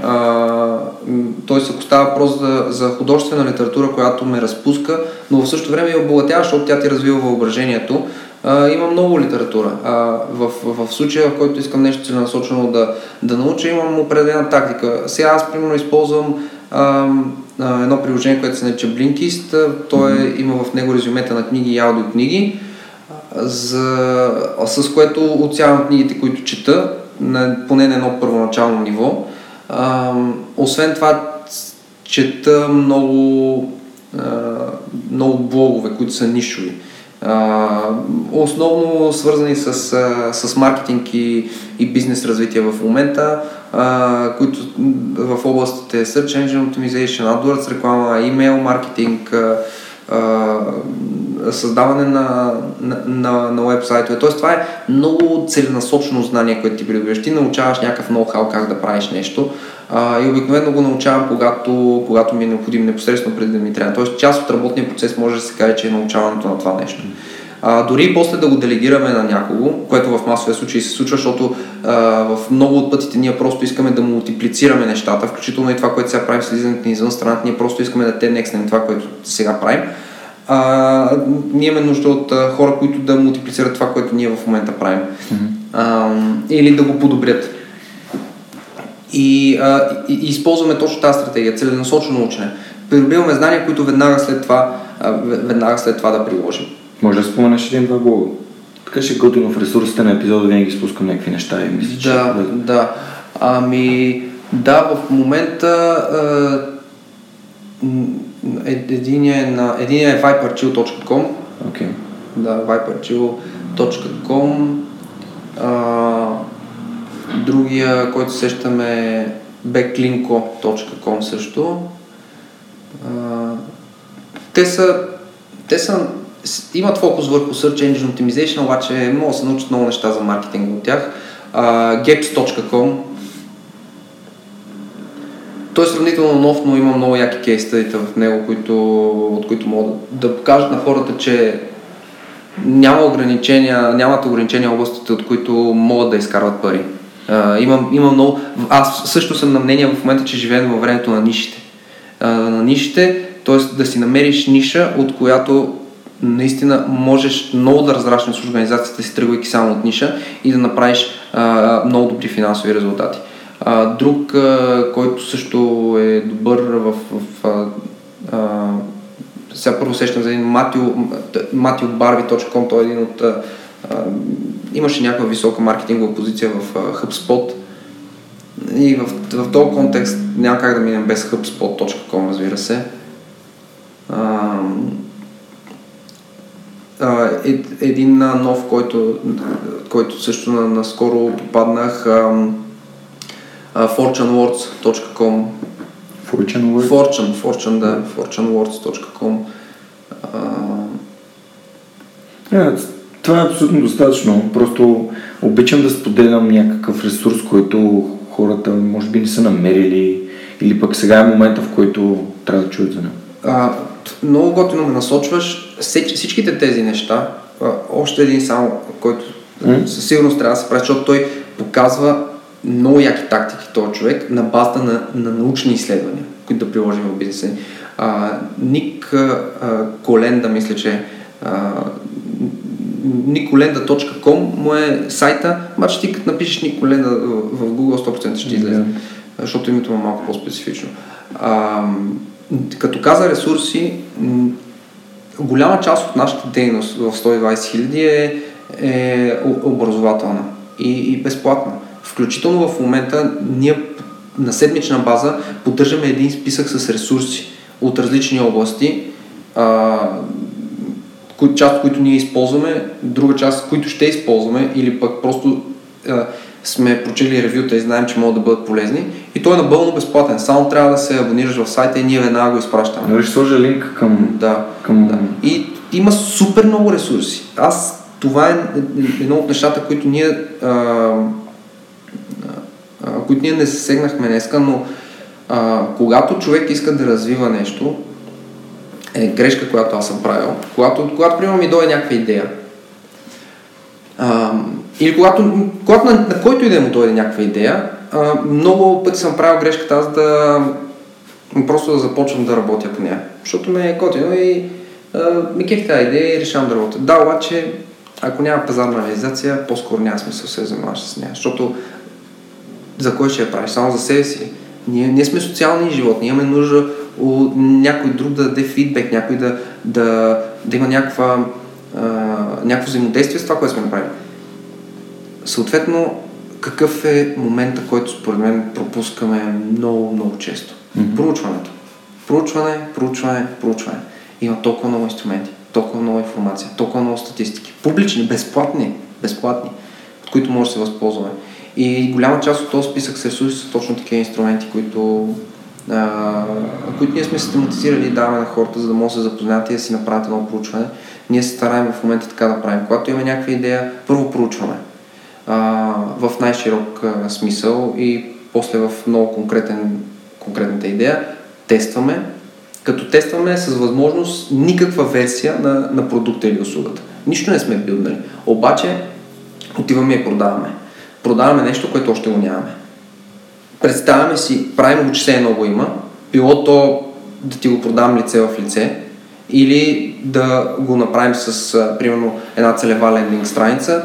т.е. ако става въпрос за, за художествена литература, която ме разпуска, но в същото време и обогатява, защото тя ти развива въображението, а, има много литература. А, в, в, в случая, в който искам нещо целенасочено да, да науча, имам определена тактика. Сега аз, примерно, използвам а, а, едно приложение, което се нарича Blinkist. То е, има в него резюмета на книги и аудиокниги, за, с което отсявам книгите, които чета, на, поне на едно първоначално ниво. А, освен това, чета много, а, много блогове, които са нишови. Основно свързани с, с маркетинг и, и бизнес развитие в момента, които в областите Search Engine Optimization, AdWords реклама, email маркетинг, създаване на, на, на, на вебсайтове. Тоест това е много целенасочено знание, което ти придобиваш. Ти научаваш някакъв ноу-хау как да правиш нещо а, и обикновено го научавам, когато, когато ми е необходимо непосредствено преди да ми трябва. Тоест част от работния процес може да се каже, че е научаването на това нещо. А, дори и после да го делегираме на някого, което в масовия случай се случва, защото а, в много от пътите ние просто искаме да мултиплицираме нещата, включително и това, което сега правим с излизането ни извън страната, ние просто искаме да те некснем това, което сега правим. А, ние имаме нужда от а, хора, които да мултиплицират това, което ние в момента правим. Mm-hmm. А, или да го подобрят. И, а, и, и използваме точно тази стратегия, целенасочено учене. Придобиваме знания, които веднага след това, а, веднага след това да приложим. Може да споменеш един-два блога. Така ще готино в ресурсите на епизода винаги спускам някакви неща и мисля, че... Да, да. Ами, да, в момента е, единия е на... Единия е viperchill.com Okay. Да, viperchill.com Другия, който сещаме е backlinko.com също. те са, те са имат фокус върху Search Engine Optimization, обаче могат да се научат много неща за маркетинг от тях. Uh, Gaps.com той е сравнително нов, но има много яки кейстадите в него, които, от които могат да, да покажат на хората, че няма ограничения, нямат ограничения областите, от които могат да изкарват пари. Uh, имам, имам много... Аз също съм на мнение в момента, че живеем във времето на нишите. Uh, на нишите, т.е. да си намериш ниша, от която наистина можеш много да разраснеш организацията си, тръгвайки само от ниша и да направиш а, много добри финансови резултати. А, друг, а, който също е добър в, в а, а, сега първо сещам за един matthewbarby.com, той е един от а, имаше някаква висока маркетингова позиция в HubSpot и в, в този контекст няма как да минем без HubSpot.com, разбира се. А, е, един нов, който, който също наскоро попаднах, fortunewords.com Fortune Words? Fortune, Fortune, да, fortunewords.com yeah, е, това е абсолютно достатъчно. Просто обичам да споделям някакъв ресурс, който хората може би не са намерили или пък сега е момента, в който трябва да чуят за него. А, много готино ме насочваш. Всичките тези неща, още един само, който mm. със сигурност трябва да се прави, защото той показва много яки тактики този човек на базата на, на научни изследвания, които да приложим в бизнеса ни. Ник а, Коленда, мисля, че а, nicolenda.com му е сайта, обаче ти като напишеш Николенда в Google 100% ще излезе, yeah. защото името му е малко по-специфично. А, като каза ресурси, голяма част от нашата дейност в 120 хиляди е, е образователна и, и безплатна. Включително в момента ние на седмична база поддържаме един списък с ресурси от различни области, а, част от които ние използваме, друга част, които ще използваме или пък просто а, сме прочели ревюта и знаем, че могат да бъдат полезни. И той е напълно безплатен. Само трябва да се абонираш в сайта и ние веднага го изпращаме. Нали ще сложа линк към... Да. към... да. И има супер много ресурси. Аз, това е едно от нещата, които ние, а, а, които ние не засегнахме днеска, но а, когато човек иска да развива нещо, е грешка, която аз съм правил. Когато, когато примерно ми дойде някаква идея, а, или когато, когато на, на който и да му дойде някаква идея, а, много пъти съм правил грешката аз да просто да започвам да работя по нея. Защото ме е готино и а, ми кефи тази идея и решавам да работя. Да, обаче, ако няма пазарна реализация, по-скоро няма смисъл се занимаваш с нея. Защото за кой ще я правиш? Само за себе си. Ние, ние сме социални животни, имаме нужда някой друг да даде фидбек, някой да, да, да има някаква, а, някакво взаимодействие с това, което сме направили. Съответно, какъв е момента, който според мен пропускаме много, много често? Mm-hmm. Проучването. Проучване, проучване, проучване. Има толкова много инструменти, толкова много информация, толкова много статистики. Публични, безплатни, безплатни, от които може да се възползваме. И голяма част от този списък с ресурси са точно такива инструменти, които, а, които ние сме систематизирали и даваме на хората, за да могат да се запознаят и да си направят едно проучване. Ние се стараем в момента така да правим. Когато имаме някаква идея, първо проучваме а, в най-широк а, смисъл и после в много конкретен, конкретната идея тестваме, като тестваме с възможност никаква версия на, на продукта или услугата. Нищо не сме билднали. Обаче отиваме и продаваме. Продаваме нещо, което още го нямаме. Представяме си, правим го, че все едно го има, било то да ти го продам лице в лице, или да го направим с, а, примерно, една целева лендинг страница,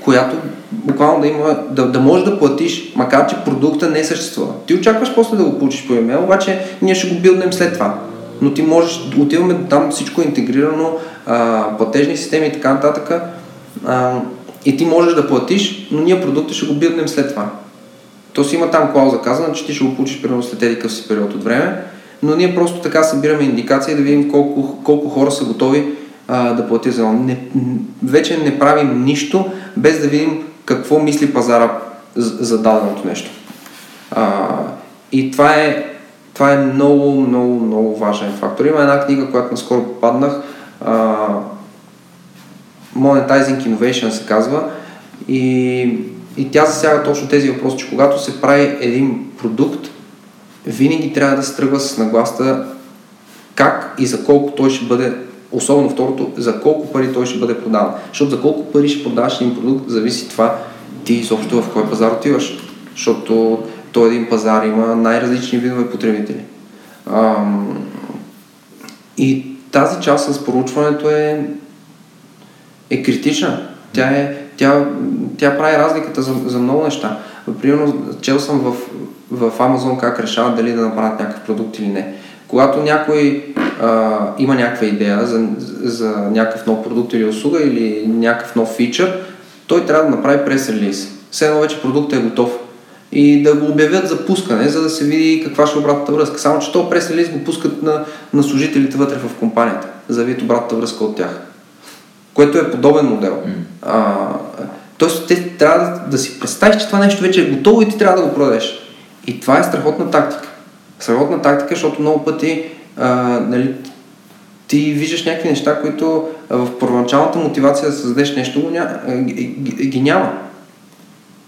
която буквално да има, да, да можеш да платиш, макар че продукта не съществува. Ти очакваш после да го получиш по имейл, обаче ние ще го билднем след това. Но ти можеш, отиваме там всичко е интегрирано, а, платежни системи и така нататък. А, и ти можеш да платиш, но ние продукта ще го билднем след това. То си има там клауза казана, че ти ще го получиш примерно след един си период от време, но ние просто така събираме индикации да видим колко, колко хора са готови а, да платят за не, Вече не правим нищо, без да видим какво мисли пазара за даденото нещо. А, и това е, това е много, много, много важен фактор. Има една книга, която наскоро попаднах, а, Monetizing Innovation се казва, и, и тя засяга точно тези въпроси, че когато се прави един продукт, винаги трябва да се тръгва с нагласта как и за колко той ще бъде особено второто, за колко пари той ще бъде продаван. Защото за колко пари ще продаваш един продукт, зависи това ти изобщо в кой пазар отиваш. Защото той един пазар има най-различни видове потребители. Ам, и тази част с проучването е, е критична. Тя, е, тя, тя прави разликата за, за много неща. Примерно, чел съм в, в Amazon как решават дали да направят някакъв продукт или не. Когато някой а, има някаква идея за, за някакъв нов продукт или услуга или някакъв нов фичър, той трябва да направи прес-релиз. Все едно вече продуктът е готов. И да го обявят за пускане, за да се види каква ще е обратната връзка. Само, че този прес-релиз го пускат на, на служителите вътре в компанията, за да видят обратната връзка от тях. Което е подобен модел. Mm. А, тоест, те трябва да, да си представиш, че това нещо вече е готово и ти трябва да го продадеш. И това е страхотна тактика. Страхотна тактика, защото много пъти а, нали, ти виждаш някакви неща, които в първоначалната мотивация да създадеш нещо ги, няма.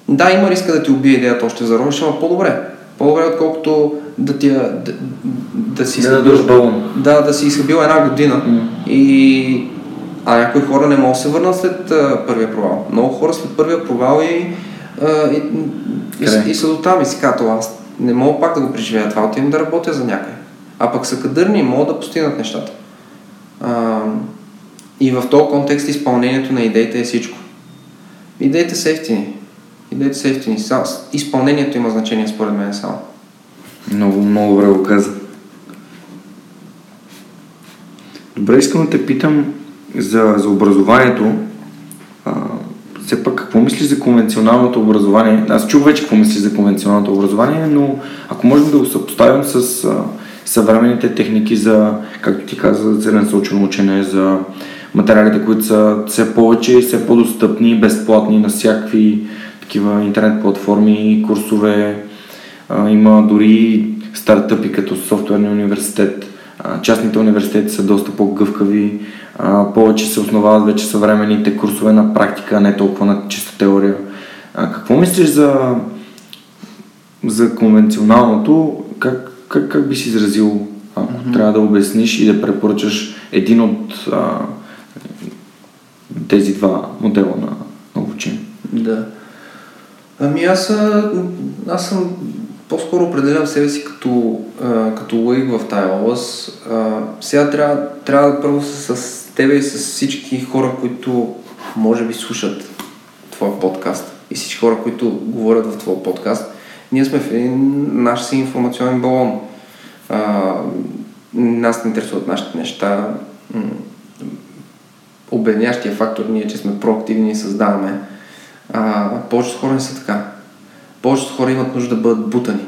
Да, има риска да ти убие идеята още за ровиш, ама по-добре. По-добре, отколкото да ти да, да си да, да, да, да си изхъбил една година mm. и а някои хора не могат да се върнат след а, първия провал. Много хора след първия провал и, а, и, и, и, са до там и си казват, аз не мога пак да го преживея това, отивам да работя за някой. А пък са кадърни и могат да постигнат нещата. А, и в този контекст изпълнението на идеите е всичко. Идеите са ефтини. Идеите са ефтини. Изпълнението има значение според мен само. Много, много добре го каза. Добре, искам да те питам за, за образованието. А, все пак какво мислиш за конвенционалното образование? Аз чух вече какво мислиш за конвенционалното образование, но ако можем да го съпоставим с а, съвременните техники за, както ти каза, за целенасочено учене, за материалите, които са все повече и все по-достъпни, безплатни на всякакви такива интернет платформи, курсове, а, има дори стартъпи като софтуерния университет. А, частните университети са доста по-гъвкави, а, повече се основават вече съвременните курсове на практика, не толкова на чиста теория. А, какво мислиш за, за конвенционалното? Как, как, как би си изразил, ако mm-hmm. трябва да обясниш и да препоръчаш един от а, тези два модела на, на обучение? Да. Ами аз, аз съм по-скоро определям себе си като, а, като лаик в тази област. Сега трябва, трябва първо с тебе и с всички хора, които може би слушат твоя подкаст и всички хора, които говорят в твоя подкаст. Ние сме в един наш си информационен балон. А, нас не интересуват нашите неща. Обеднящия фактор ние, че сме проактивни и създаваме. А, повечето хора не са така повечето хора имат нужда да бъдат бутани.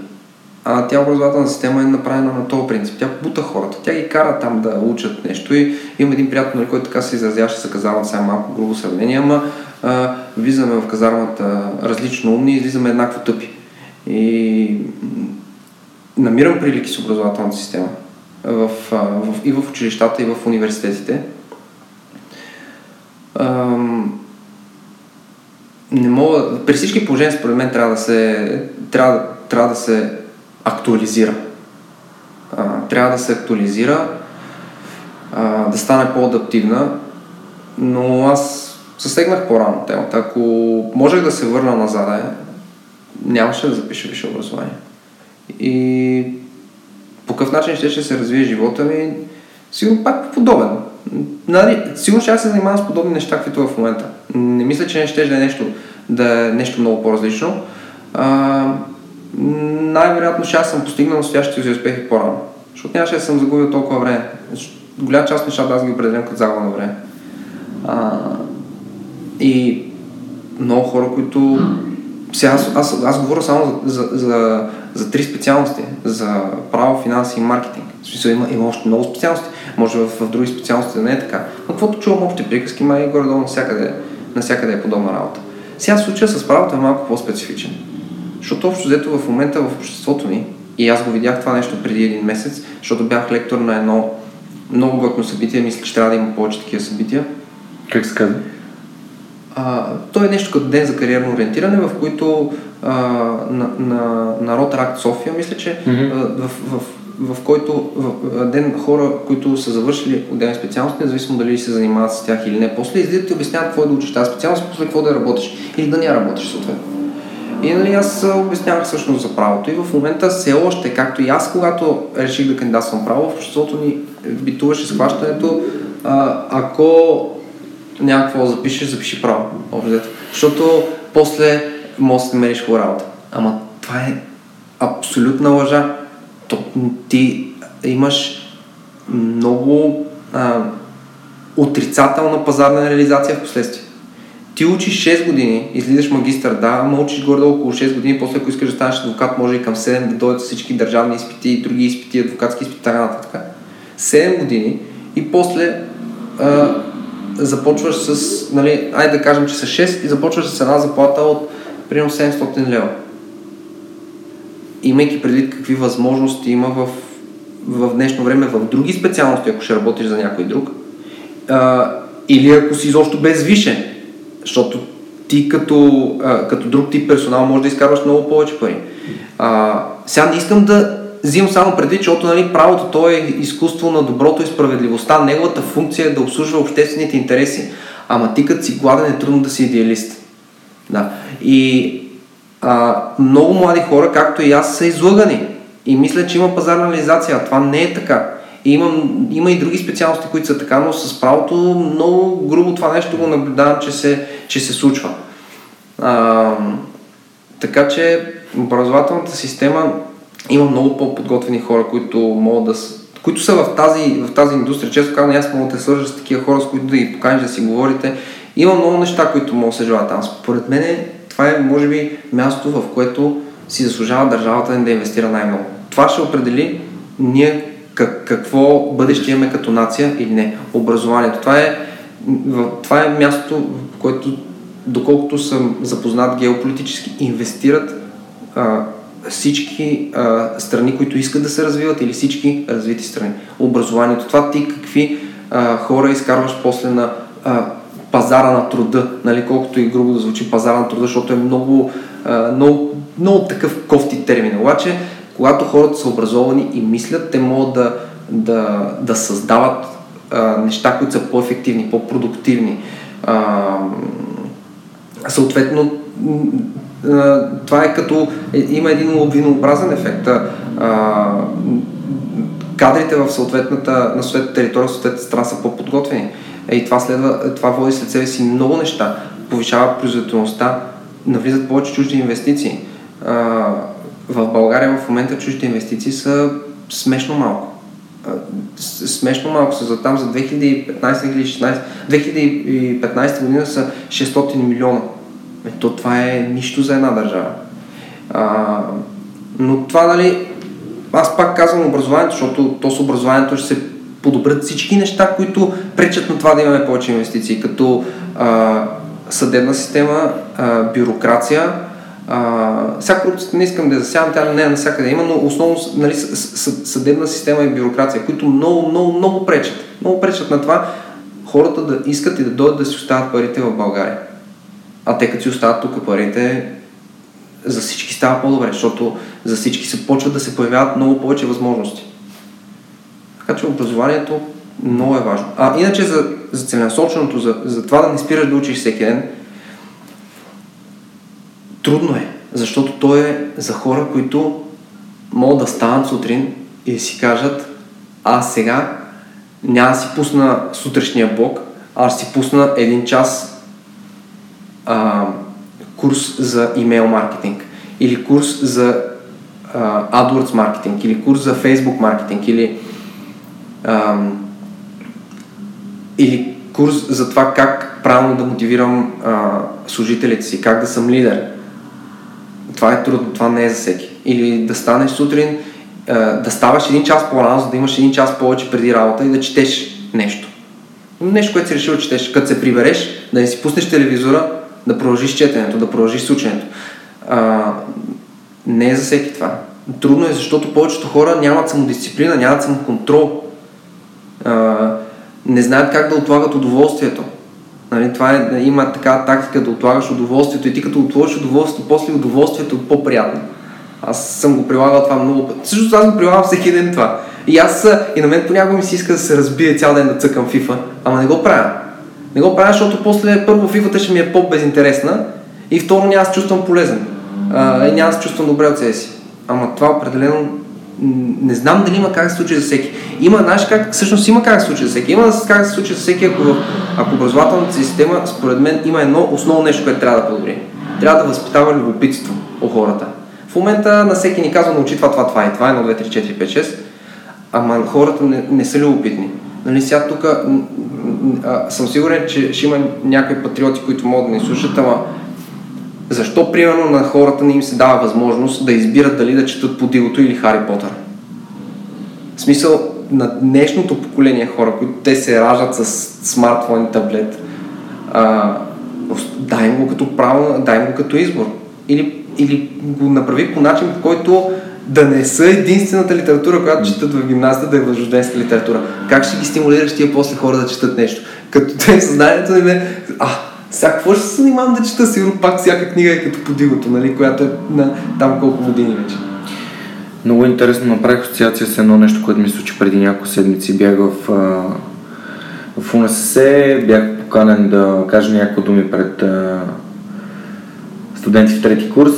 А тя образователна система е направена на този принцип. Тя бута хората. Тя ги кара там да учат нещо и има един приятел, нали, който така се изразява, ще се казва сега малко грубо сравнение, ама а, влизаме в казармата различно умни и излизаме еднакво тъпи. И намирам прилики с образователната система в, в, и в училищата, и в университетите. Ам, не мога, при всички положения според мен трябва да се, трябва, трябва да се актуализира. А, трябва да се актуализира, а, да стане по-адаптивна, но аз съсегнах по-рано темата. Ако можех да се върна назад, е, нямаше да запиша висше образование. И по какъв начин ще, ще се развие живота ми, сигурно пак подобен. Нали, сигурно ще се занимавам с подобни неща, каквито в момента. Не мисля, че не ще да е нещо, да е нещо много по-различно. А, най-вероятно ще аз съм постигнал настоящите си успехи по-рано. Защото нямаше да съм загубил толкова време. Голяма част от нещата аз ги определям като загуба на време. А, и много хора, които... Сега аз, аз, аз говоря само за, за, за, за три специалности. За право, финанси и маркетинг. В смисъл има, има още много специалности. Може в, в други специалности да не е така. Но каквото чувам общи приказки, май горе-долу навсякъде, навсякъде е подобна работа. Сега случая с правото е малко по-специфичен. Защото общо взето в момента в обществото ни, и аз го видях това нещо преди един месец, защото бях лектор на едно много готно събитие, мисля, че трябва да има повече такива събития. Как се казва? А, то е нещо като ден за кариерно ориентиране, в който а, на, на, на Ротаракт София, мисля, че mm-hmm. а, в, в в който ден хора, които са завършили отделни специалности, независимо дали се занимават с тях или не, после излизат и обясняват какво е да учиш тази специалност, после какво да работиш или да не работиш съответно. И нали, аз обяснявах всъщност за правото и в момента все още, както и аз, когато реших да кандидатствам право, в обществото ни битуваше схващането, а, ако някакво запишеш, запиши право. Обзето. Защото после може да намериш хубава работа. Ама това е абсолютна лъжа то, ти имаш много а, отрицателна пазарна реализация в последствие. Ти учиш 6 години, излизаш магистър, да, ама учиш горе около 6 години, после ако искаш да станеш адвокат, може и към 7 да дойдат всички държавни изпити и други изпити, адвокатски изпити, така нататък. 7 години и после а, започваш с, нали, айде да кажем, че са 6 и започваш с една заплата от примерно 700 лева имайки предвид какви възможности има в, в днешно време в други специалности, ако ще работиш за някой друг, а, или ако си изобщо без више, защото ти като, а, като друг тип персонал може да изкарваш много повече пари. А, сега не искам да взимам само предвид, защото нали, правото то е изкуство на доброто и справедливостта. Неговата функция е да обслужва обществените интереси. Ама ти като си гладен е трудно да си идеалист. Да. И а, много млади хора, както и аз, са излъгани. И мисля, че има пазарна реализация. Това не е така. И има, има и други специалности, които са така, но с правото много грубо това нещо го наблюдавам, че се, че се случва. А, така че образователната система има много по-подготвени хора, които могат да които са в тази, в тази индустрия. Често казвам, аз мога да те свържа с такива хора, с които да ги поканиш да си говорите. Има много неща, които могат да се желаят там. Според мен това е, може би, място, в което си заслужава държавата да инвестира най-много. Това ще определи ние как, какво бъдеще имаме като нация или не. Образованието. Това е, това е мястото, в което доколкото съм запознат геополитически, инвестират а, всички а, страни, които искат да се развиват или всички развити страни. Образованието. Това ти какви а, хора изкарваш после на а, пазара на труда, нали, колкото и грубо да звучи пазара на труда, защото е много, а, много, много такъв кофти термин. Обаче, когато хората са образовани и мислят, те могат да, да, да създават а, неща, които са по-ефективни, по-продуктивни. А, съответно, това е като, е, има един лобинообразен ефект. А, кадрите в съответната, на съответната територия, в съответната страна са по-подготвени. И това, следва, това води след себе си много неща. Повишава производителността, навлизат повече чужди инвестиции. А, в България в момента чуждите инвестиции са смешно малко. Смешно малко са за там за 2015-2016. 2015 година са 600 милиона е, то това е нищо за една държава. А, но това, нали, аз пак казвам образованието, защото то с образованието ще се подобрят всички неща, които пречат на това да имаме повече инвестиции, като а, съдебна система, а, бюрокрация, а, всяка не искам да засявам, тя не е навсякъде има, но основно нали, съдебна система и бюрокрация, които много, много, много пречат. Много пречат на това хората да искат и да дойдат да си остават парите в България. А те като си остават тук парите, за всички става по-добре, защото за всички се почват да се появяват много повече възможности. Така че образованието много е важно. А иначе за, за целенасоченото, за, за това да не спираш да учиш всеки ден, трудно е, защото то е за хора, които могат да станат сутрин и да си кажат, аз сега няма да си пусна сутрешния блок, аз си пусна един час а, курс за имейл маркетинг или курс за а, AdWords маркетинг или курс за Facebook маркетинг или, а, или курс за това как правилно да мотивирам а, служителите си, как да съм лидер. Това е трудно, това не е за всеки. Или да станеш сутрин, а, да ставаш един час по-рано, за да имаш един час повече преди работа и да четеш нещо. Нещо, което си решил да четеш. Като се прибереш, да не си пуснеш телевизора, да продължиш четенето, да продължиш с ученето. А, не е за всеки това. Трудно е, защото повечето хора нямат самодисциплина, нямат самоконтрол. Не знаят как да отлагат удоволствието. Нали, това е, има така тактика да отлагаш удоволствието и ти като отложиш удоволствието, после удоволствието е по-приятно. Аз съм го прилагал това много пъти. Също аз го прилагам всеки ден това. И аз и на мен понякога ми се иска да се разбие цял ден да цъкам FIFA, ама не го правя. Не го правя, защото после първо фифата ще ми е по-безинтересна и второ няма се чувствам полезен. А, и няма се чувствам добре от себе си. Ама това определено не знам дали има как да се случи за всеки. Има, знаеш как, всъщност има как да се случи за всеки. Има как да се случи за всеки, ако, ако образователната система, според мен, има едно основно нещо, което трябва да подобри. Трябва да възпитава любопитство у хората. В момента на всеки ни казва научи това, това, това и това, 1, 2, 3, 4, 5, 6, ама хората не, не са любопитни. Нали, сега тук съм сигурен, че ще има някои патриоти, които могат да ни слушат, ама защо примерно на хората не им се дава възможност да избират дали да четат по Дилото или Хари Потър? В смисъл, на днешното поколение хора, които те се раждат с смартфон и таблет, а, дай му го като право, дай му като избор. Или, или го направи по начин, по който да не са единствената литература, която четат в гимназията, да е възрожденска литература. Как ще ги стимулираш тия после хора да четат нещо? Като те съзнанието им е, а, сега какво ще се занимавам да чета? Сигурно пак всяка книга е като подигото, нали, която е на там колко години вече. Много интересно направих асоциация с едно нещо, което ми случи преди няколко седмици. Бях в, в УНСС, бях поканен да кажа няколко думи пред студенти в трети курс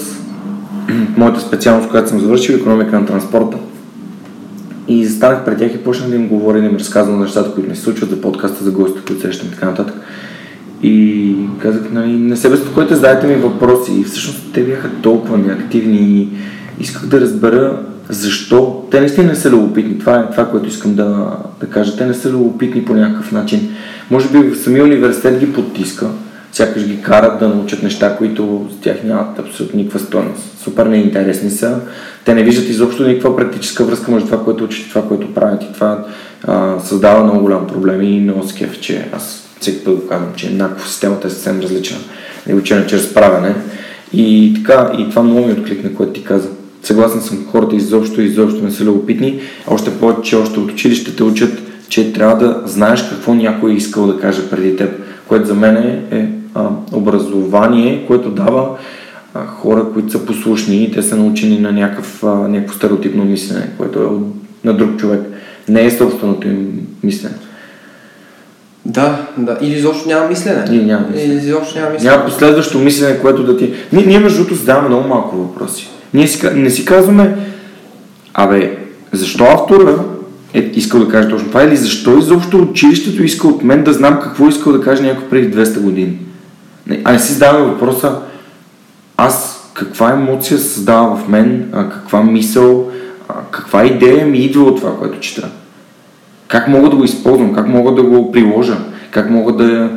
моята специалност, която съм завършил, економика на транспорта. И застанах пред тях и почнах да им говоря, да им разказвам нещата, които ми се случват за подкаста, за гостите, които срещам и така нататък. И казах, нали, не се безпокойте, задайте ми въпроси. И всъщност те бяха толкова неактивни и исках да разбера защо. Те наистина не са любопитни. Това е това, което искам да, да кажа. Те не са любопитни по някакъв начин. Може би в самия университет ги потиска, сякаш ги карат да научат неща, които с тях нямат абсолютно никаква стоеност. Супер неинтересни са. Те не виждат изобщо никаква практическа връзка между това, което учат и това, което правят. И това а, създава много голям проблем и много скеф, че аз всеки път го казвам, че еднакво системата е съвсем различна. ги уча чрез правене. И така, и това много ми откликна, което ти каза. Съгласен съм, хората изобщо, изобщо не са любопитни. Още повече, че още от училище те учат, че трябва да знаеш какво някой е искал да каже преди теб, което за мен е, е а, образование, което дава а, хора, които са послушни и те са научени на някакъв, а, някакво стереотипно мислене, което е от, на друг човек. Не е собственото им мислене. Да, да. Или изобщо няма мислене. Или няма мислене. Или изобщо няма мислене. Няма последващо мислене, което да ти... Ние, ние между другото задаваме много малко въпроси. Ние си, не си казваме, абе, защо автора е искал да каже точно това или защо изобщо училището иска от мен да знам какво искал да каже някой преди 200 години. А не си задаваме въпроса, аз каква емоция създава в мен, а, каква мисъл, а, каква идея ми идва от това, което чета. Как мога да го използвам, как мога да го приложа, как мога да,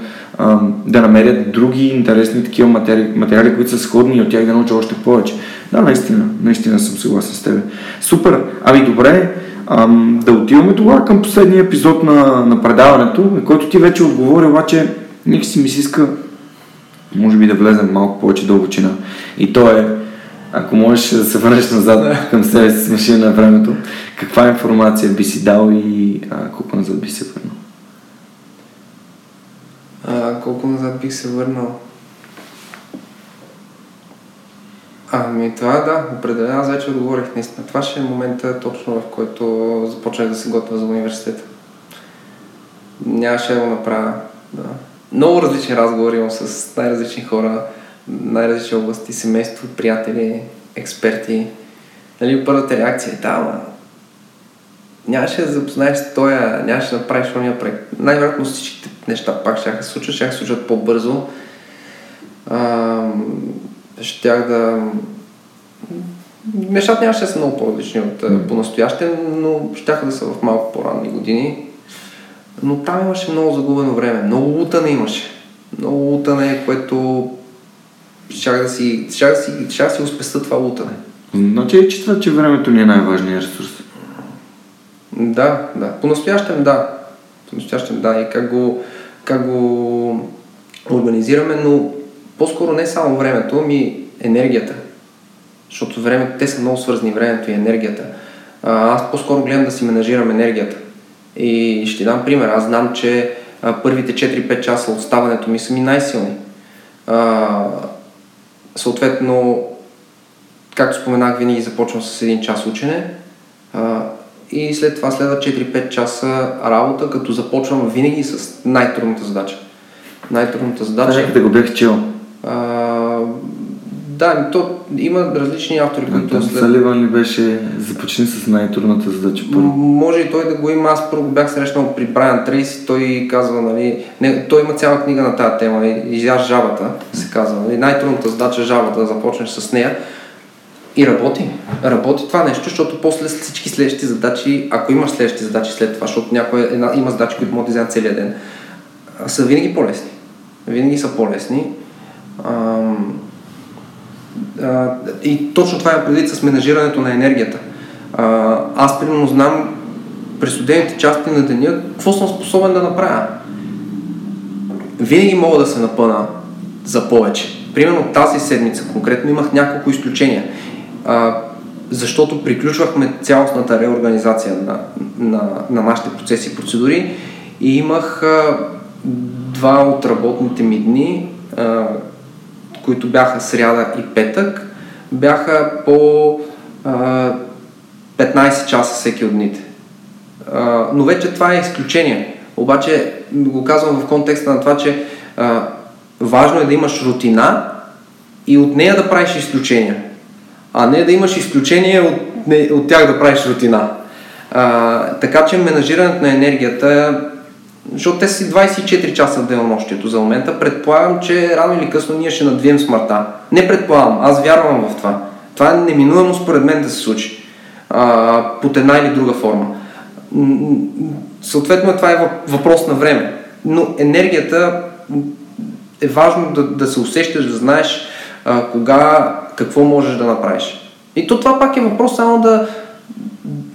да намеря други интересни такива материали, материали, които са сходни и от тях да науча още повече. Да, наистина, наистина съм съгласен с теб. Супер! Ами добре, ам, да отиваме тогава към последния епизод на, на предаването, който ти вече отговори, обаче нека си ми си иска може би да влезем малко повече дълбочина. И то е, ако можеш да се върнеш назад към себе си с машина на времето, каква информация би си дал и а, колко назад би се върнал? А, колко назад бих се върнал? Ами това да, определено аз вече отговорих наистина. Това ще е момента точно в който започнах да се готвя за университета. Нямаше да го направя. Да. Много различни разговори имам с най-различни хора, най-различни области, семейство, приятели, експерти. Нали, първата реакция е, да, ма, нямаше да запознаеш с тоя, нямаше да направиш ония проект. Най-вероятно всичките неща пак ще се случат, ще се случат по-бързо. А, щях да... Нещата нямаше да са много по-различни от mm. по-настояще, но щяха да са в малко по-ранни години. Но там имаше много загубено време, много лутане имаше. Много лутане, което щях да си, щях да си, щях да си успеста това лутане. Значи е чета, че времето ни е най-важният ресурс. Да, да. По-настоящем да. По-настоящем да. И как го, как го организираме, но по-скоро не само времето, ми енергията. Защото времето, те са много свързани, времето и енергията. А, аз по-скоро гледам да си менажирам енергията. И ще дам пример. Аз знам, че а, първите 4-5 часа от ставането ми са ми най-силни. А, съответно, както споменах, винаги започвам с един час учене. А, и след това следва 4-5 часа работа, като започвам винаги с най-трудната задача. Най-трудната задача. Да, да го бях чел. Да, то има различни автори, а, които... След... Саливан ли беше започни с най-трудната задача първо? Може и той да го има. Аз първо бях срещнал при Брайан Трейси, той казва, нали... Не, той има цяла книга на тази тема, нали, Изяж жабата, се казва. Нали, най-трудната задача е жабата, да започнеш с нея. И работи. Работи това нещо, защото после всички следващи задачи, ако имаш следващи задачи след това, защото някой една, има задачи, които могат да вземат целият ден, са винаги по-лесни. Винаги са по-лесни. Ам и точно това е предвид с менажирането на енергията. А, аз примерно знам през студените части на деня какво съм способен да направя. Винаги мога да се напъна за повече. Примерно тази седмица конкретно имах няколко изключения. А, защото приключвахме цялостната реорганизация на, на, на нашите процеси и процедури и имах а, два от работните ми дни, а, които бяха сряда и петък, бяха по а, 15 часа всеки от дните. А, но вече това е изключение. Обаче го казвам в контекста на това, че а, важно е да имаш рутина и от нея да правиш изключения. А не да имаш изключение от, от тях да правиш рутина. А, така че менажирането на енергията защото те си 24 часа в денонощието за момента. Предполагам, че рано или късно ние ще надвием смъртта. Не предполагам, аз вярвам в това. Това е неминуемо според мен да се случи. А, под една или друга форма. Съответно това е въпрос на време. Но енергията е важно да, да се усещаш, да знаеш а, кога, какво можеш да направиш. И то това пак е въпрос само да,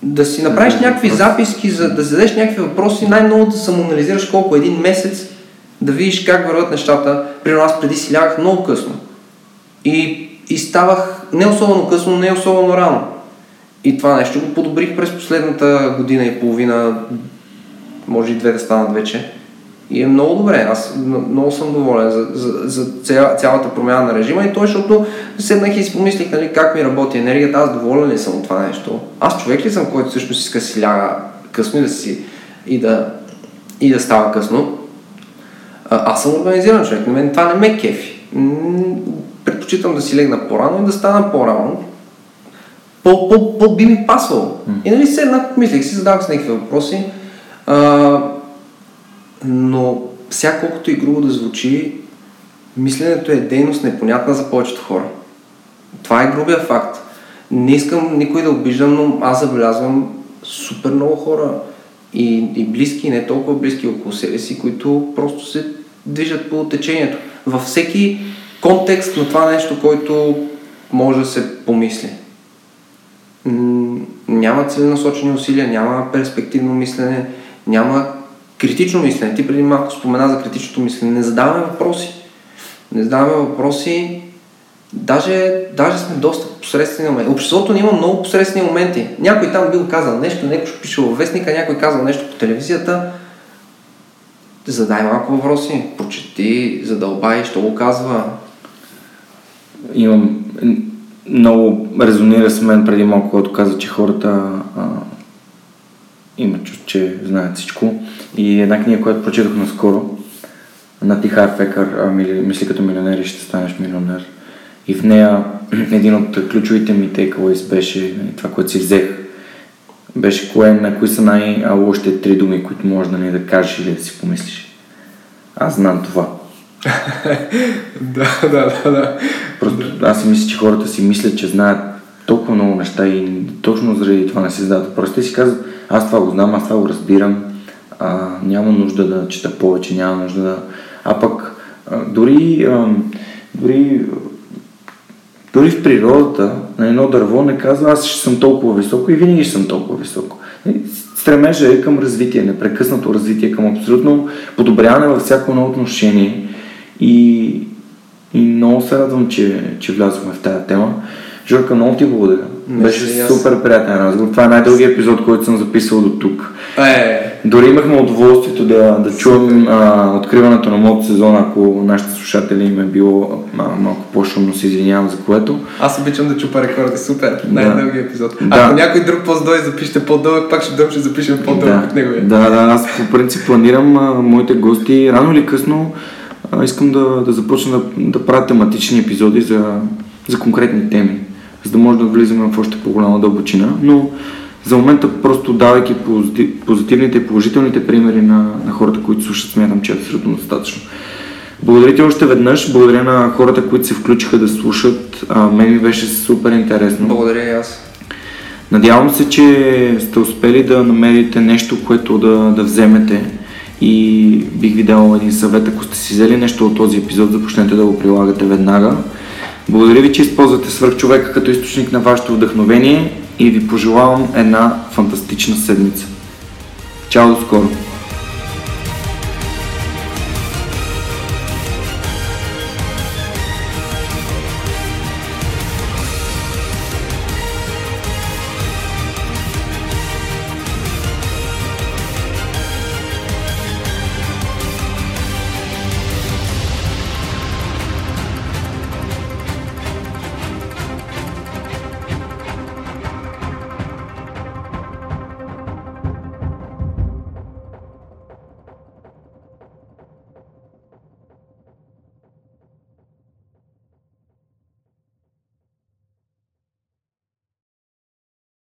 да си направиш някакви записки, за да зададеш някакви въпроси, най-много да самоанализираш колко един месец да видиш как върват нещата. При нас преди си лягах много късно. И, и ставах не особено късно, не особено рано. И това нещо го подобрих през последната година и половина, може и две да станат вече. И е много добре. Аз много съм доволен за, за, за цялата промяна на режима и то, защото седнах и си помислих нали, как ми работи енергията, аз доволен ли съм от това нещо. Аз човек ли съм, който също иска да си ляга късно и да си и да, и да става късно. А, аз съм организиран човек, на мен това не ме кефи. Предпочитам да си легна по-рано и да стана по-рано. По, по, по би ми пасвало. Mm. И нали седнах, мислих си, задавах си някакви въпроси. А, но всяко колкото и грубо да звучи, мисленето е дейност непонятна за повечето хора. Това е грубия факт. Не искам никой да обиждам, но аз забелязвам супер много хора и, и близки, и не толкова близки около себе си, които просто се движат по течението. Във всеки контекст на това нещо, който може да се помисли. Няма целенасочени усилия, няма перспективно мислене, няма критично мислене. Ти преди малко спомена за критичното мислене. Не задаваме въпроси. Не задаваме въпроси. Даже, даже сме доста посредствени моменти. Обществото ни има много посредствени моменти. Някой там бил казал нещо, някой ще пише във вестника, някой казал нещо по телевизията. Задай малко въпроси, прочети, задълбай, що го казва. Имам много резонира с мен преди малко, когато каза, че хората а, има чувство, че знаят всичко. И една книга, която прочетох наскоро, на Тихар Фекър, Мисли като милионер и ще станеш милионер. И в нея един от ключовите ми takeaways беше нали, това, което си взех. Беше кое, на кои са най-лошите три думи, които можеш да ни да кажеш или да си помислиш. Аз знам това. да, да, да, да. Просто аз си мисля, че хората си мислят, че знаят толкова много неща и точно заради това не си задават. Просто те си казват, аз това го знам, аз това го разбирам, а, няма нужда да чета повече, няма нужда да... А пък а, дори, а, дори, дори в природата на едно дърво не казва аз ще съм толкова високо и винаги ще съм толкова високо. Стремежа е към развитие, непрекъснато развитие, към абсолютно подобряване във всяко едно отношение. И, и много се радвам, че, че влязохме в тази тема. Жорка, много ти благодаря. Не Беше супер приятен разговор. Това е най-дългият епизод, който съм записал до тук. Е. Дори имахме удоволствието да, да чуем а, откриването на моят сезон, ако нашите слушатели им е било а, малко по-шумно, се извинявам за което. Аз обичам да чупа рекорди, супер. Да. Най-дългият епизод. Да. Ако някой друг пост дойде запишете по-дълъг, пак ще дойдем, ще запишем по-дълъг да. от него. Да, да, аз по принцип планирам а, моите гости рано или късно а, искам да, да започна да, да правя тематични епизоди за, за конкретни теми за да може да влизаме в още по-голяма дълбочина, но за момента просто давайки позитивните и положителните примери на, на хората, които слушат, смятам, че е абсолютно достатъчно. Благодаря ти още веднъж, благодаря на хората, които се включиха да слушат. А, мен ми беше супер интересно. Благодаря и аз. Надявам се, че сте успели да намерите нещо, което да, да вземете и бих ви дал един съвет, ако сте си взели нещо от този епизод, започнете да го прилагате веднага. Благодаря ви, че използвате свърхчовека като източник на вашето вдъхновение и ви пожелавам една фантастична седмица. Чао до скоро!